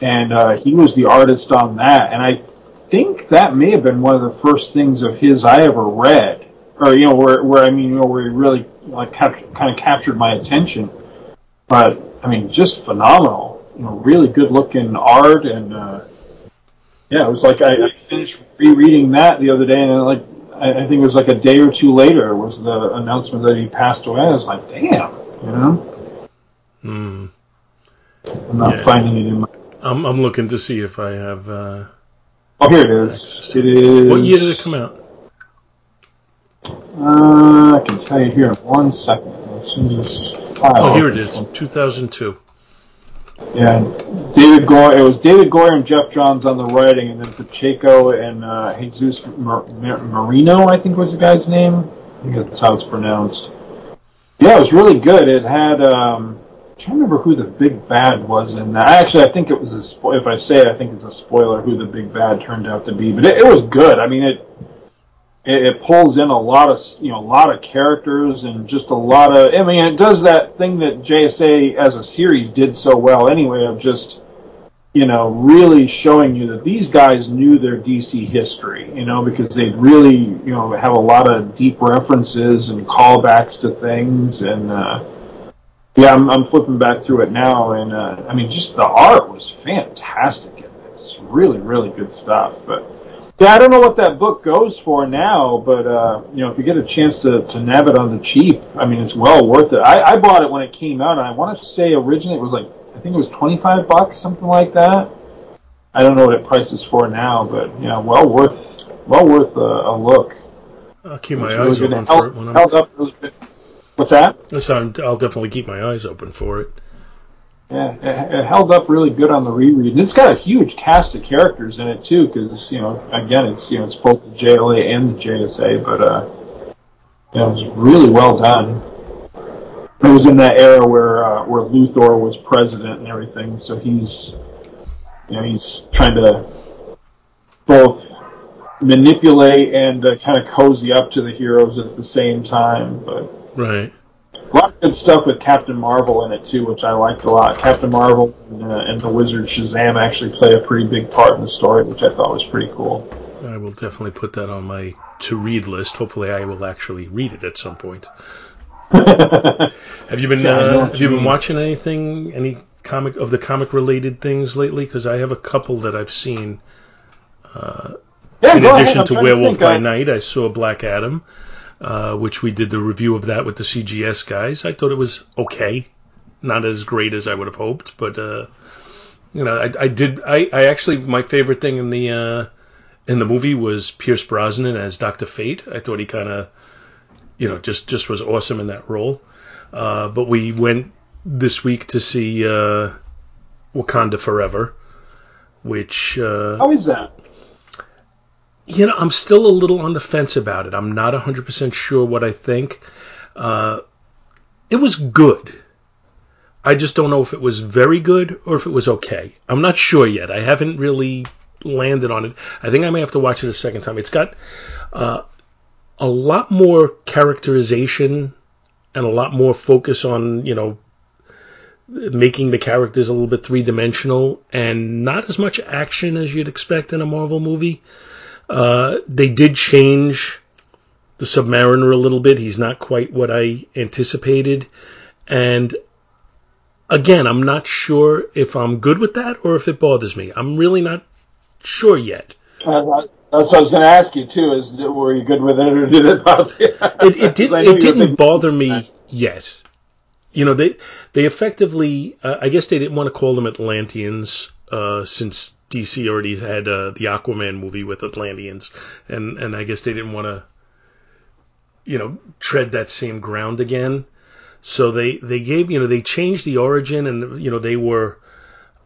S4: and uh, he was the artist on that. And I think that may have been one of the first things of his I ever read, or you know, where where I mean, you know, where he really like kind of captured my attention. But I mean, just phenomenal. You know, really good looking art and. Uh, yeah, it was like I, I finished rereading that the other day, and like I, I think it was like a day or two later was the announcement that he passed away. I was like, damn, you know.
S3: Hmm.
S4: I'm not
S3: Yeah.
S4: finding it in my.
S3: I'm I'm looking to see if I have. Uh,
S4: Oh, here it is. It is.
S3: what year did it come out?
S4: Uh, I can tell you here in one second. As soon as this file
S3: Oh, here it is, 2002.
S4: Yeah, David Goyer. It was David Goyer and Geoff Johns on the writing, and then Pacheco and uh, Jesus Mar- Mar- Marino, I think was the guy's name. I think that's how it's pronounced. Yeah, it was really good. It had. Um, I'm trying to remember who the big bad was in that. Actually, I think it was a. Spo- if I say it, I think it's a spoiler who the big bad turned out to be. But it, it was good. I mean, it it, it pulls in a lot of you know a lot of characters and just a lot of I mean it does that thing that JSA as a series did so well anyway of just you know really showing you that these guys knew their DC history you know because they really you know have a lot of deep references and callbacks to things. And uh, yeah I'm, I'm flipping back through it now. And uh, I mean just the art was fantastic in this. Really really good stuff. But yeah, I don't know what that book goes for now, but uh, you know, if you get a chance to, to nab it on the cheap, I mean, it's well worth it. I, I bought it when it came out, and I want to say originally it was like I think it was twenty five bucks, something like that. I don't know what it prices for now, but yeah, well worth well worth a, a look.
S3: I'll keep my
S4: It's really
S3: eyes open
S4: held,
S3: for it when I'm.
S4: held up really. What's that?
S3: Yes, I'll definitely keep my eyes open for it.
S4: Yeah, it, it held up really good on the reread, and it's got a huge cast of characters in it too. Because you know, again, it's you know, it's both the JLA and the JSA, but uh, know, it was really well done. It was in that era where uh, where Luthor was president and everything, so he's you know he's trying to both manipulate and uh, kind of cozy up to the heroes at the same time, but.
S3: Right.
S4: A lot of good stuff with Captain Marvel in it too, which I liked a lot. Captain Marvel and, uh, and the Wizard Shazam actually play a pretty big part in the story, which I thought was pretty cool.
S3: I will definitely put that on my to read list. Hopefully, I will actually read it at some point. Have you been
S4: Yeah,
S3: uh, Have
S4: you
S3: you been
S4: mean.
S3: watching anything, any comic of the comic related things lately? Because I have a couple that I've seen. Uh,
S4: Yeah,
S3: in
S4: go ahead,
S3: addition to Werewolf
S4: think.
S3: by
S4: Uh,
S3: Night, I saw Black Adam, uh, which we did the review of that with the CGS guys. I thought it was okay, not as great as I would have hoped, but uh, you know, I, I did. I, I actually my favorite thing in the uh, in the movie was Pierce Brosnan as Doctor Fate. I thought he kind of, you know, just just was awesome in that role. Uh, but we went this week to see uh, Wakanda Forever, which
S4: How is that?
S3: You know, I'm still a little on the fence about it. I'm not 100% sure what I think. Uh, it was good. I just don't know if it was very good or if it was okay. I'm not sure yet. I haven't really landed on it. I think I may have to watch it a second time. It's got uh, a lot more characterization and a lot more focus on, you know, making the characters a little bit three dimensional and not as much action as you'd expect in a Marvel movie. Uh, they did change the Submariner a little bit. He's not quite what I anticipated. And again, I'm not sure if I'm good with that or if it bothers me. I'm really not sure yet.
S4: Uh, that's what I was going to ask you too. Is were you good with it or did it bother you?
S3: It, it, did,
S4: 'Cause I know
S3: it didn't bother me yet. You know, they they effectively, uh, I guess they didn't want to call them Atlanteans uh, since DC already had uh, the Aquaman movie with Atlanteans, and and I guess they didn't want to, you know, tread that same ground again. So they they gave you know they changed the origin, and you know they were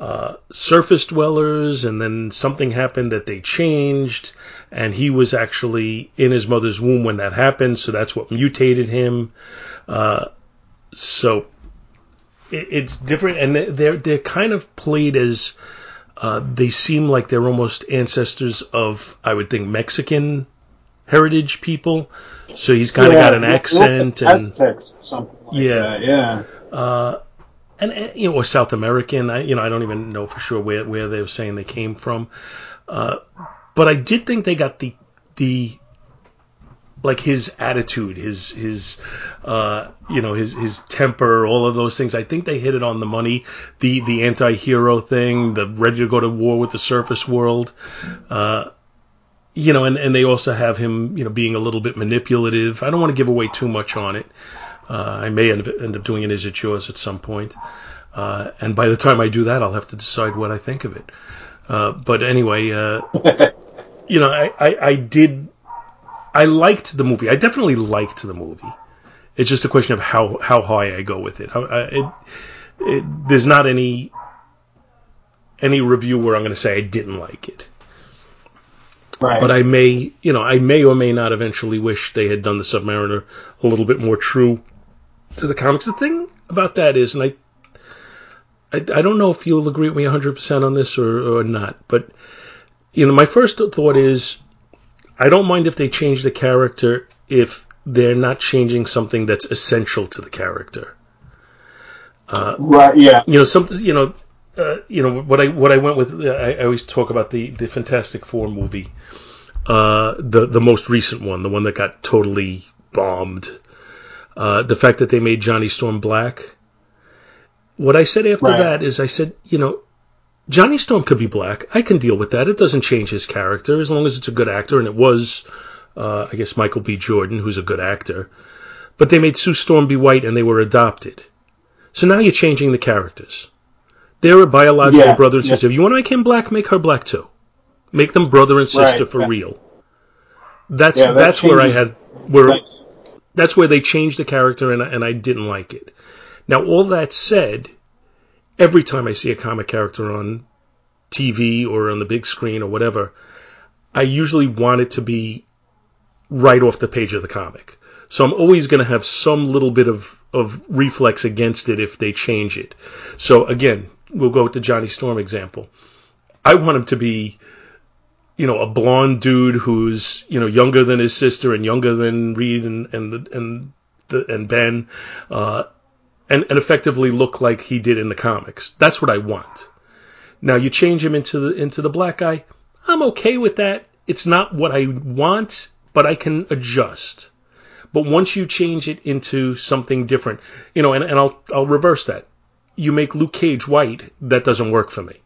S3: uh, surface dwellers, and then something happened that they changed, and he was actually in his mother's womb when that happened, so that's what mutated him. Uh, so it, it's different, and they're they're kind of played as Uh, they seem like they're almost ancestors of, I would think, Mexican heritage people. So he's kind of got an accent and
S4: Aztecs, something like
S3: Yeah.
S4: that. Yeah.
S3: uh, and you know, or South American. I, you know, I don't even know for sure where where they were saying they came from. Uh, but I did think they got the the like his attitude, his his uh, you know his his temper, all of those things. I think they hit it on the money. The the anti-hero thing, the ready to go to war with the surface world. Uh, you know, and, and they also have him, you know, being a little bit manipulative. I don't want to give away too much on it. Uh, I may end up, end up doing an Is It Yours at some point. Uh, and by the time I do that, I'll have to decide what I think of it. Uh, but anyway, uh, you know, I, I, I did, I liked the movie. I definitely liked the movie. It's just a question of how, how high I go with it. I, I, uh, it, it. There's not any, any review where I'm going to say I didn't like it.
S4: Right.
S3: But I may, you know, I may or may not eventually wish they had done the Submariner a little bit more true to the comics. The thing about that is, and I, I, I don't know if you'll agree with me 100% on this or, or not, but, you know, my first thought is, I don't mind if they change the character if they're not changing something that's essential to the character.
S4: right. Yeah.
S3: You know, something, you know, uh, you know what I what I went with. uh, I, I always talk about the the Fantastic Four movie, uh, the the most recent one, the one that got totally bombed. Uh, the fact that they made Johnny Storm black. What I said after
S4: Right.
S3: that is, I said, you know, Johnny Storm could be black. I can deal with that. It doesn't change his character as long as it's a good actor, and it was, uh, I guess, Michael B. Jordan, who's a good actor. But they made Sue Storm be white, and they were adopted. So now you're changing the characters. They're a biological
S4: Yeah,
S3: brother and
S4: yeah.
S3: sister. If you want to make him black, make her black too. Make them brother and sister
S4: Right,
S3: for real. That's
S4: Yeah, that
S3: that's where I had where
S4: Right.
S3: that's where they changed the character and I- and I didn't like it. Now all that said, every time I see a comic character on TV or on the big screen or whatever, I usually want it to be right off the page of the comic. So I'm always going to have some little bit of, of reflex against it if they change it. So again, we'll go with the Johnny Storm example. I want him to be, you know, a blonde dude who's, you know, younger than his sister and younger than Reed and, and, and, the, and Ben, uh, and, and effectively look like he did in the comics. That's what I want. Now you change him into the into the black guy. I'm okay with that. It's not what I want, but I can adjust. But once you change it into something different, you know, and, and I'll I'll reverse that. You make Luke Cage white, that doesn't work for me.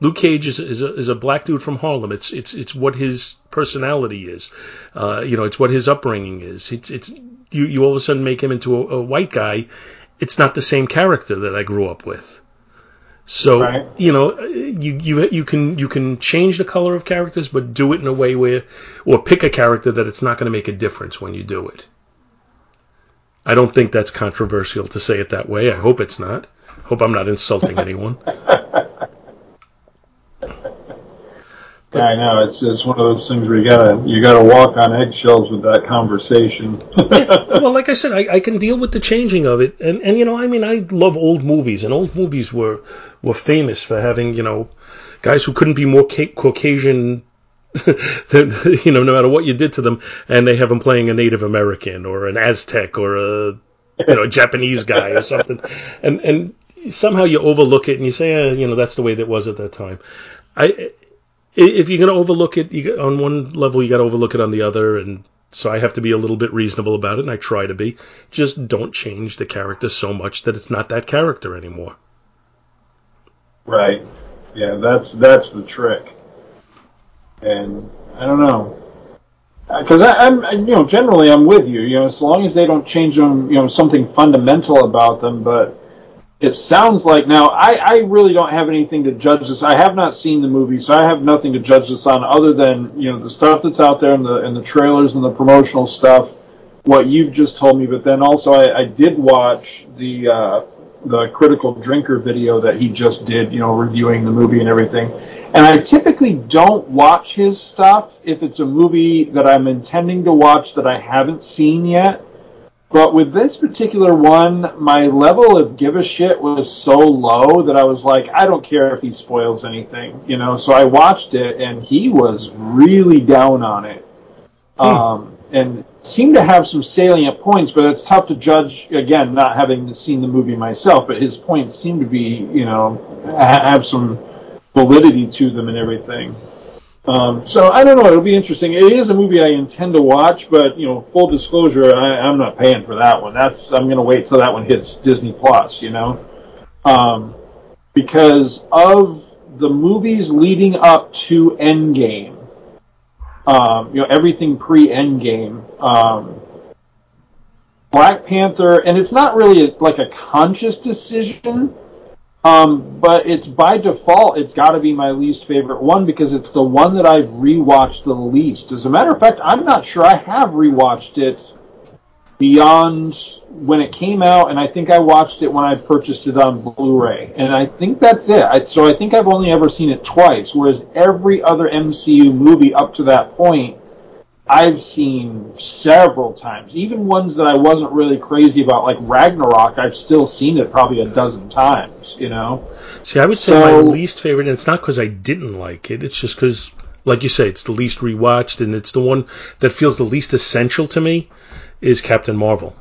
S3: Luke Cage is, is, a, is a black dude from Harlem. It's it's it's what his personality is. Uh, you know, it's what his upbringing is. It's it's you, you all of a sudden make him into a, a white guy. It's not the same character that I grew up with. So
S4: Right.
S3: you know, you you you can you can change the color of characters, but do it in a way where, or pick a character that it's not going to make a difference when you do it. I don't think that's controversial to say it that way. I hope it's not. Hope I'm not insulting anyone.
S4: Yeah, I know. It's it's one of those things where you gotta you gotta walk on eggshells with that conversation.
S3: well, like I said, I, I can deal with the changing of it, and and you know, I mean, I love old movies, and old movies were were famous for having you know guys who couldn't be more ca- Caucasian. than, you know, no matter what you did to them, and they have them playing a Native American or an Aztec or a you know Japanese guy or something, and and somehow you overlook it and you say, eh, you know, that's the way that was at that time. I if you're going to overlook it you, on one level, you got to overlook it on the other, and so I have to be a little bit reasonable about it, and I try to be. Just don't change the character so much that it's not that character anymore.
S4: right. Yeah, that's that's the trick. And I don't know. Uh, because I'm, I- you know, generally I'm with you. You know, as long as they don't change them, you know, something fundamental about them. But it sounds like now I, I really don't have anything to judge this. I have not seen the movie, so I have nothing to judge this on other than you know the stuff that's out there and the in the trailers and the promotional stuff. What you've just told me, but then also I, I did watch the uh, the critical drinker video that he just did. You know, reviewing the movie and everything. And I typically don't watch his stuff if it's a movie that I'm intending to watch that I haven't seen yet. But with this particular one, my level of give a shit was so low that I was like, I don't care if he spoils anything, you know. So I watched it, and he was really down on it, um, and seemed to have some salient points. But it's tough to judge again, not having seen the movie myself. But his points seem to be, you know, have some validity to them and everything. Um, so I don't know. It'll be interesting. It is a movie I intend to watch, but you know, full disclosure, I, I'm not paying for that one. That's I'm going to wait till that one hits Disney Plus. You know, um, because of the movies leading up to Endgame. Um, you know, everything pre Endgame. Um, Black Panther, and it's not really like a conscious decision. Um, but it's by default, it's got to be my least favorite one because it's the one that I've rewatched the least. As a matter of fact, I'm not sure I have rewatched it beyond when it came out, and I think I watched it when I purchased it on Blu-ray, and I think that's it. I, so I think I've only ever seen it twice, whereas every other MCU movie up to that point, I've seen several times. Even ones that I wasn't really crazy about, like Ragnarok, I've still seen it probably a dozen times. You know.
S3: See, I would say
S4: So-
S3: my least favorite, and it's not because I didn't like it. It's just because, like you say, it's the least rewatched, and it's the one that feels the least essential to me. Is Captain Marvel?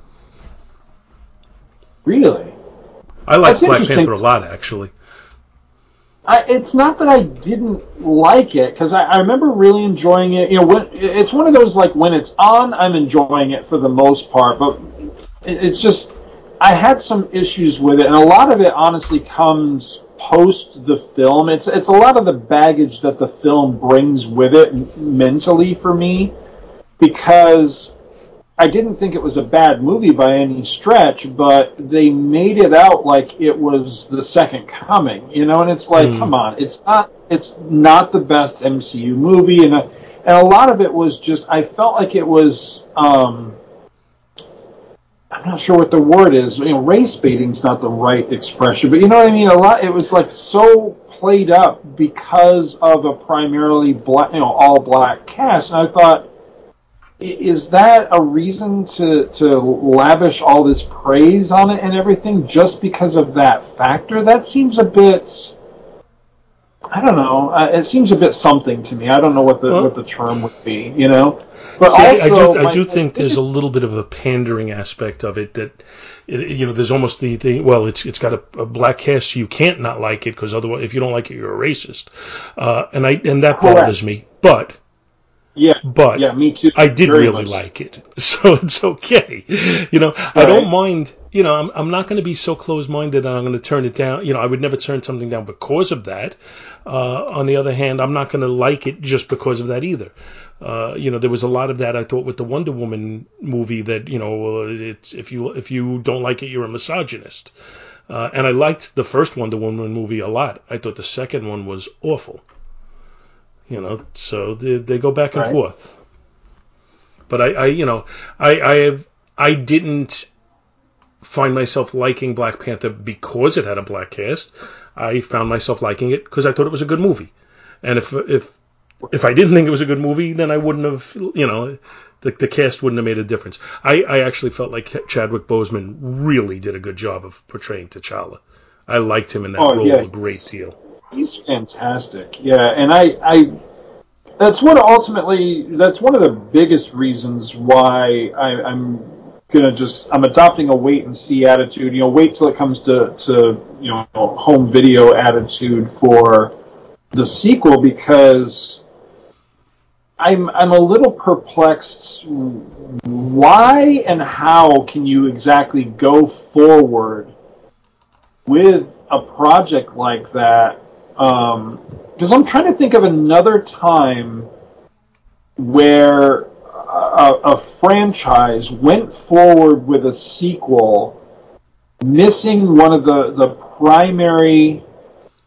S4: Really.
S3: I like
S4: That's
S3: Black. Panther a lot, actually.
S4: I, it's not that I didn't like it because I, I remember really enjoying it. You know, when, it's one of those like when it's on, I'm enjoying it for the most part, but it, it's just I had some issues with it, and a lot of it honestly comes post the film. It's it's a lot of the baggage that the film brings with it mentally for me because I didn't think it was a bad movie by any stretch, but they made it out like it was the second coming, you know. And it's like,
S3: Mm.
S4: come on, it's not. It's not the best MCU movie, and uh, and a lot of it was just. I felt like it was. Um, I'm not sure what the word is. You know, race baiting's not the right expression, but you know what I mean. A lot. It was like so played up because of a primarily black, you know, all black cast, and I thought is that a reason to to lavish all this praise on it and everything just because of that factor? That seems a bit. I don't know. Uh, it seems a bit something to me. I don't know what the
S3: Well-
S4: what the term would be. You know, but
S3: See, I-
S4: also
S3: I do, I
S4: my-
S3: do think there's a little bit of a pandering aspect of it that, it, you know, there's almost the thing. Well, it's it's got a, a black cast, so you can't not like it because otherwise, if you don't like it, you're a racist. Uh, and I and that bothers me. But
S4: yeah,
S3: but
S4: yeah, me too.
S3: I did
S4: Very
S3: really
S4: much.
S3: like it, so it's okay. You know, I don't mind. You know, I'm I'm not going to be so close-minded that I'm going to turn it down. You know, I would never turn something down because of that. Uh, on the other hand, I'm not going to like it just because of that either. Uh, you know, there was a lot of that I thought with the Wonder Woman movie that you know, it's if you if you don't like it, you're a misogynist. Uh, and I liked the first Wonder Woman movie a lot. I thought the second one was awful. You know, so they, they go back and
S4: Right.
S3: forth. But I, I, you know, I, I have, I didn't find myself liking Black Panther because it had a black cast. I found myself liking it because I thought it was a good movie. And if if if I didn't think it was a good movie, then I wouldn't have, you know, the, the cast wouldn't have made a difference. I, I actually felt like Chadwick Boseman really did a good job of portraying T'Challa. I liked him in that
S4: Oh,
S3: role
S4: yeah.
S3: a great deal.
S4: He's fantastic. Yeah, and I, I that's what ultimately that's one of the biggest reasons why I, I'm gonna just I'm adopting a wait and see attitude. You know, wait till it comes to to you know home video attitude for the sequel because I'm I'm a little perplexed. Why and how can you exactly go forward with a project like that? Because I'm trying to think of another time where a, a franchise went forward with a sequel, missing one of the the primary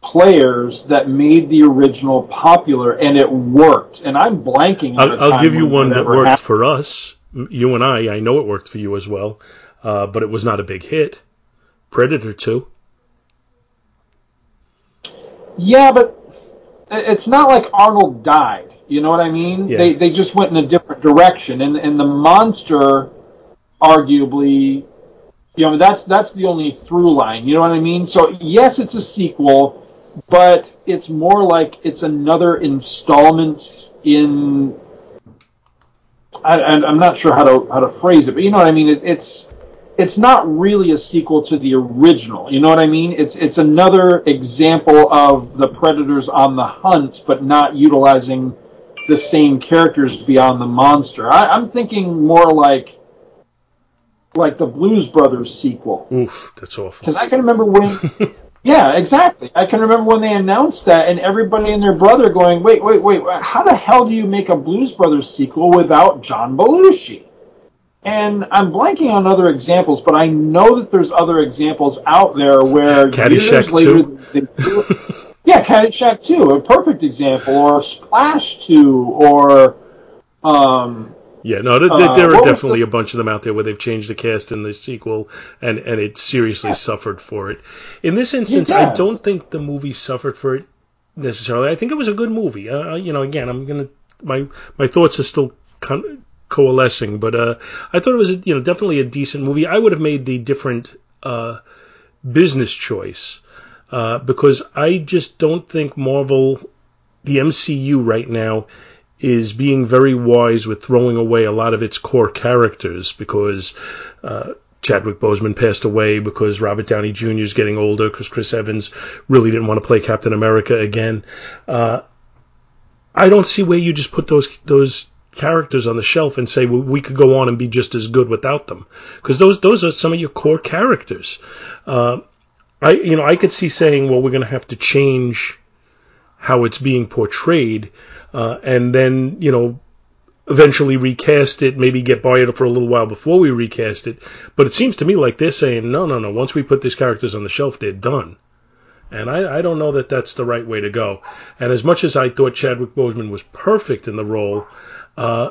S4: players that made the original popular, and it worked. And I'm blanking.
S3: I'll, I'll give you one that worked
S4: happened.
S3: for us. You and I, I know it worked for you as well, uh, but it was not a big hit. Predator 2.
S4: Yeah, but it's not like Arnold died. You know what I mean?
S3: Yeah.
S4: They they just went in a different direction, and and the monster arguably, you know, that's that's the only through line. You know what I mean? So yes, it's a sequel, but it's more like it's another installment in. I, I'm not sure how to how to phrase it, but you know what I mean. It, it's it's not really a sequel to the original. You know what I mean? It's it's another example of the Predators on the hunt, but not utilizing the same characters beyond the monster. I, I'm thinking more like like the Blues Brothers sequel.
S3: Oof, that's awful.
S4: Because I can remember when. yeah, exactly. I can remember when they announced that, and everybody and their brother going, "Wait, wait, wait! How the hell do you make a Blues Brothers sequel without John Belushi?" And I'm blanking on other examples, but I know that there's other examples out there where
S3: Caddyshack
S4: years later,
S3: 2.
S4: they do, yeah, Caddyshack 2, a perfect example, or Splash 2, or um,
S3: Yeah, no, there,
S4: Uh,
S3: there are definitely
S4: the-
S3: a bunch of them out there where they've changed the cast in the sequel, and and it seriously suffered for it. In this instance, I don't think the movie suffered for it necessarily. I think it was a good movie. Uh, you know, again, I'm gonna my my thoughts are still con- coalescing, but uh, I thought it was you know definitely a decent movie. I would have made the different uh, business choice uh, because I just don't think Marvel, the MCU right now, is being very wise with throwing away a lot of its core characters because uh, Chadwick Boseman passed away, because Robert Downey Jr. is getting older, because Chris Evans really didn't want to play Captain America again. Uh, I don't see where you just put those those characters on the shelf and say well, we could go on and be just as good without them, because those those are some of your core characters. Uh, I you know I could see saying well we're going to have to change how it's being portrayed, uh, and then you know eventually recast it, maybe get by it for a little while before we recast it. But it seems to me like they're saying no, no, no. Once we put these characters on the shelf, they're done. And I, I don't know that that's the right way to go. And as much as I thought Chadwick Boseman was perfect in the role, uh,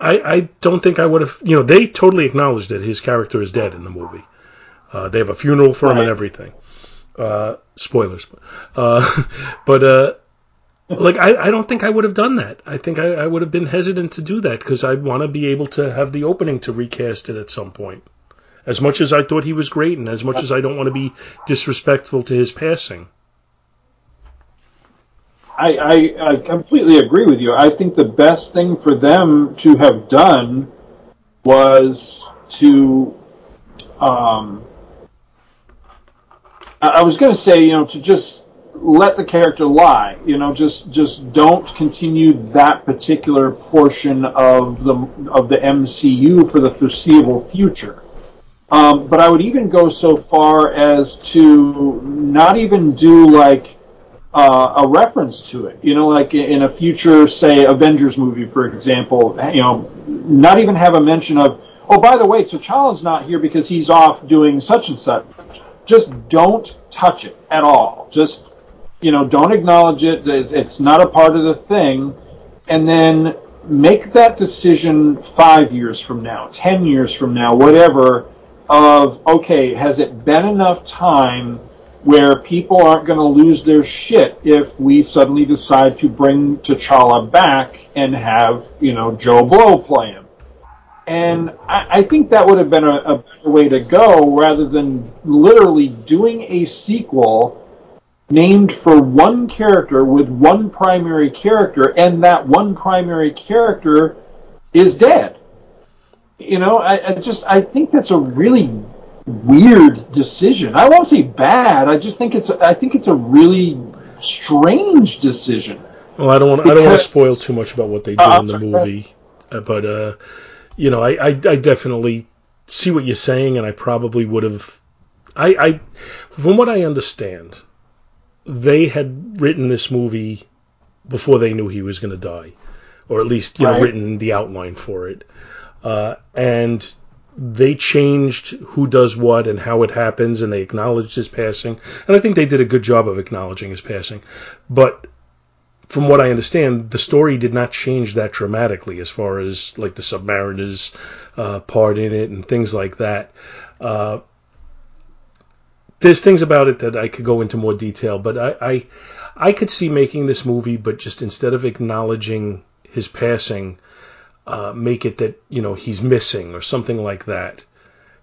S3: I, I don't think I would have. You know, they totally acknowledged that his character is dead in the movie. Uh, they have a funeral for him and everything. Uh, spoilers, uh, but uh, like I, I don't think I would have done that. I think I, I would have been hesitant to do that because I'd want to be able to have the opening to recast it at some point. As much as I thought he was great, and as much as I don't want to be disrespectful to his passing.
S4: I, I, I completely agree with you. I think the best thing for them to have done was to, um, I, was going to say, you know, to just let the character lie. You know, just just don't continue that particular portion of the of the MCU for the foreseeable future. Um, but I would even go so far as to not even do like uh, a reference to it. You know, like in a future, say, Avengers movie, for example, you know, not even have a mention of, oh, by the way, T'Challa's not here because he's off doing such and such. Just don't touch it at all. Just, you know, don't acknowledge it. It's it's not a part of the thing. And then make that decision five years from now, ten years from now, whatever, of, okay, has it been enough time where people aren't going to lose their shit if we suddenly decide to bring T'Challa back and have, you know, Joe Blow play him. And I, I think that would have been a, a better way to go rather than literally doing a sequel named for one character with one primary character, and that one primary character is dead. You know, I, I just I think that's a really weird decision. I won't say bad. I just think it's I think it's a really strange decision.
S3: Well, I don't want I don't want to spoil too much about what they do
S4: Uh,
S3: in the movie, uh, but uh, you know, I, I I definitely see what you're saying, and I probably would have. I I from what I understand, they had written this movie before they knew he was going to die, or at least you know written the outline for it, uh, and they changed who does what and how it happens, and they acknowledged his passing, and I think they did a good job of acknowledging his passing, but from what I understand, the story did not change that dramatically as far as like the Submariners uh, part in it and things like that. Uh, there's things about it that I could go into more detail, but I, I I could see making this movie, but just instead of acknowledging his passing, uh, make it that you know he's missing or something like that.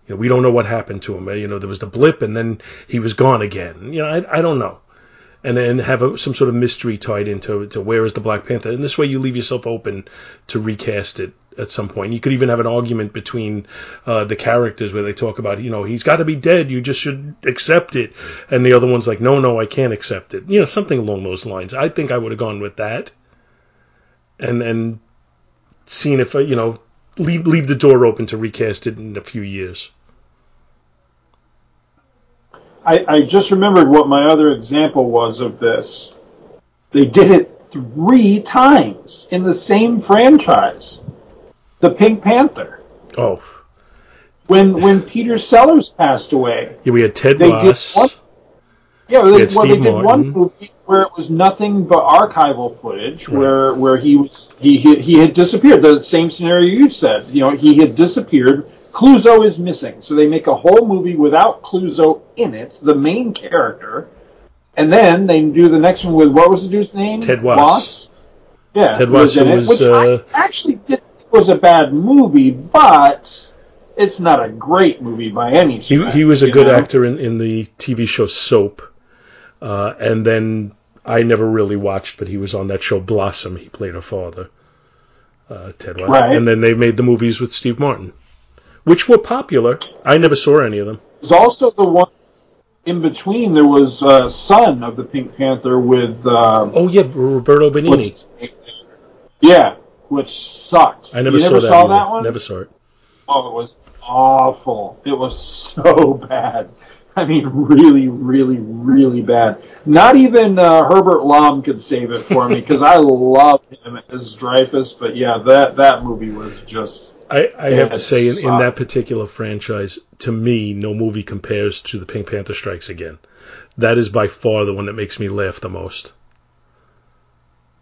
S3: You know, we don't know what happened to him. You know, there was the blip and then he was gone again. You know, I, I don't know. And then have a, some sort of mystery tied into to where is the Black Panther. And this way you leave yourself open to recast it at some point. You could even have an argument between uh, the characters where they talk about, you know, he's got to be dead. You just should accept it. And the other one's like, no, no, I can't accept it. You know, something along those lines. I think I would have gone with that. And and seen if uh, you know leave leave the door open to recast it in a few years.
S4: I, I just remembered what my other example was of this. They did it three times in the same franchise. The Pink Panther.
S3: Oh.
S4: When when Peter Sellers passed away.
S3: Yeah, we had Ted
S4: Wass. Yeah, they, well,
S3: had
S4: they did
S3: Martin.
S4: one movie where it was nothing but archival footage,
S3: Right.
S4: where where he was he, he he had disappeared. The same scenario you said. You know, he had disappeared. Clouseau is missing, so they make a whole movie without Clouseau in it, the main character, and then they do the next one with what was the dude's name?
S3: Ted Wass.
S4: Yeah,
S3: Ted
S4: was
S3: Wass,
S4: it,
S3: was,
S4: which
S3: uh,
S4: I actually did was a bad movie, but it's not a great movie by any
S3: He
S4: stretch.
S3: he was a good
S4: know?
S3: actor in, in the TV show Soap, uh, and then I never really watched, but he was on that show Blossom. He played her father, uh, Ted.
S4: Right.
S3: And then they made the movies with Steve Martin, which were popular. I never saw any of them.
S4: There's also the one in between. There was uh, Son of the Pink Panther with uh,
S3: Oh yeah, Roberto Benigni.
S4: Yeah, which sucked.
S3: I never
S4: you
S3: saw
S4: never
S3: that.
S4: saw that one.
S3: Never saw it.
S4: Oh, it was awful. It was so bad. I mean, really, really, really bad. Not even uh, Herbert Lom could save it for me because I love him as Dreyfus. But yeah, that that movie was just
S3: I, I have to say, in, in that particular franchise, to me, no movie compares to The Pink Panther Strikes Again. That is by far the one that makes me laugh the most.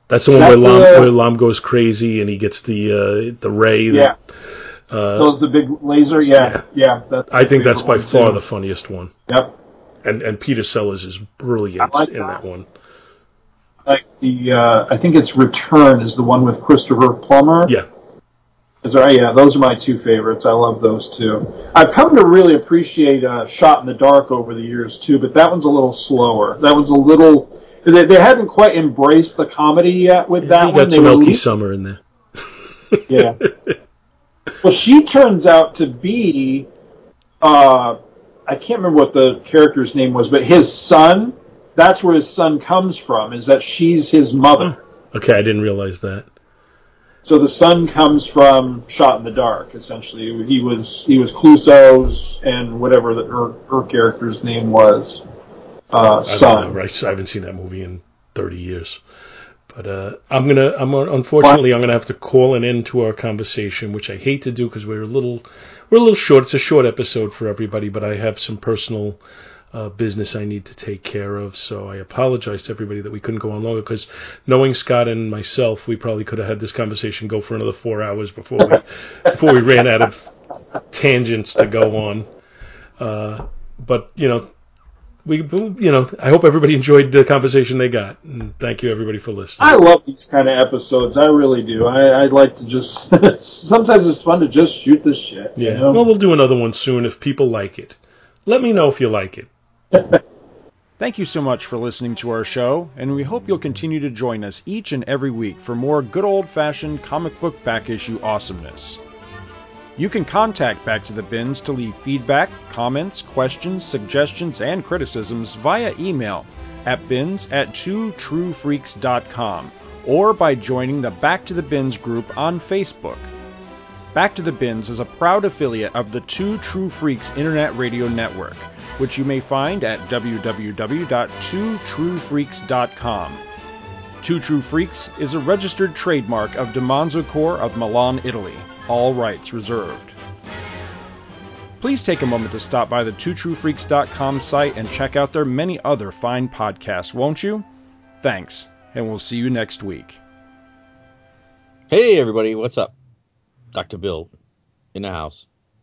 S3: That's the
S4: Is
S3: one where Lom,
S4: the-
S3: where Lom goes crazy and he gets the uh, the ray.
S4: yeah.
S3: that, uh,
S4: Those the big laser. Yeah, yeah. that's.
S3: I think that's by far
S4: too.
S3: the funniest one.
S4: Yep.
S3: And and Peter Sellers is brilliant
S4: like
S3: in
S4: that.
S3: that one.
S4: Like the, uh, I think it's Return is the one with Christopher Plummer.
S3: Yeah.
S4: Is there, yeah, those are my two favorites. I love those two. I've come to really appreciate uh, Shot in the Dark over the years too, but that one's a little slower. That one's a little. They, they hadn't quite embraced the comedy yet with that one.
S3: got
S4: They
S3: some
S4: Elke
S3: Sommer in there.
S4: Yeah. well, she turns out to be. Uh, I can't remember what the character's name was, but his son. That's where his son comes from. Is that she's his mother.
S3: Okay, I didn't realize that.
S4: So the son comes from Shot in the Dark. Essentially, he was he was Clouseau's and whatever the, her her character's name was. Uh, son.
S3: know, right? I haven't seen that movie in 30 years. But uh, I'm gonna, I'm unfortunately, I'm gonna have to call an end to our conversation, which I hate to do because we're a little, we're a little short. It's a short episode for everybody, but I have some personal uh, business I need to take care of. So I apologize to everybody that we couldn't go on longer because knowing Scott and myself, we probably could have had this conversation go for another four hours before we, before we ran out of tangents to go on. Uh, but you know, we, you know, I hope everybody enjoyed the conversation they got, and thank you everybody for listening.
S4: I love these kind of episodes. I really do. I, I'd like to just. sometimes it's fun to just shoot this shit.
S3: yeah,
S4: You know?
S3: well, we'll do another one soon if people like it. Let me know if you like it.
S9: Thank you so much for listening to our show, and we hope you'll continue to join us each and every week for more good old fashioned comic book back issue awesomeness. You can contact Back to the Bins to leave feedback, comments, questions, suggestions, and criticisms via email at bins at twotruefreaks.com or by joining the Back to the Bins group on Facebook. Back to the Bins is a proud affiliate of the Two True Freaks Internet Radio Network, which you may find at www.twotruefreaks.com. Two True Freaks is a registered trademark of DiManzo Corps of Milan, Italy. All rights reserved. Please take a moment to stop by the twotruefreaks.com site and check out their many other fine podcasts, won't you? Thanks, and we'll see you next week.
S10: Hey, everybody, what's up? Dr. Bill in the house.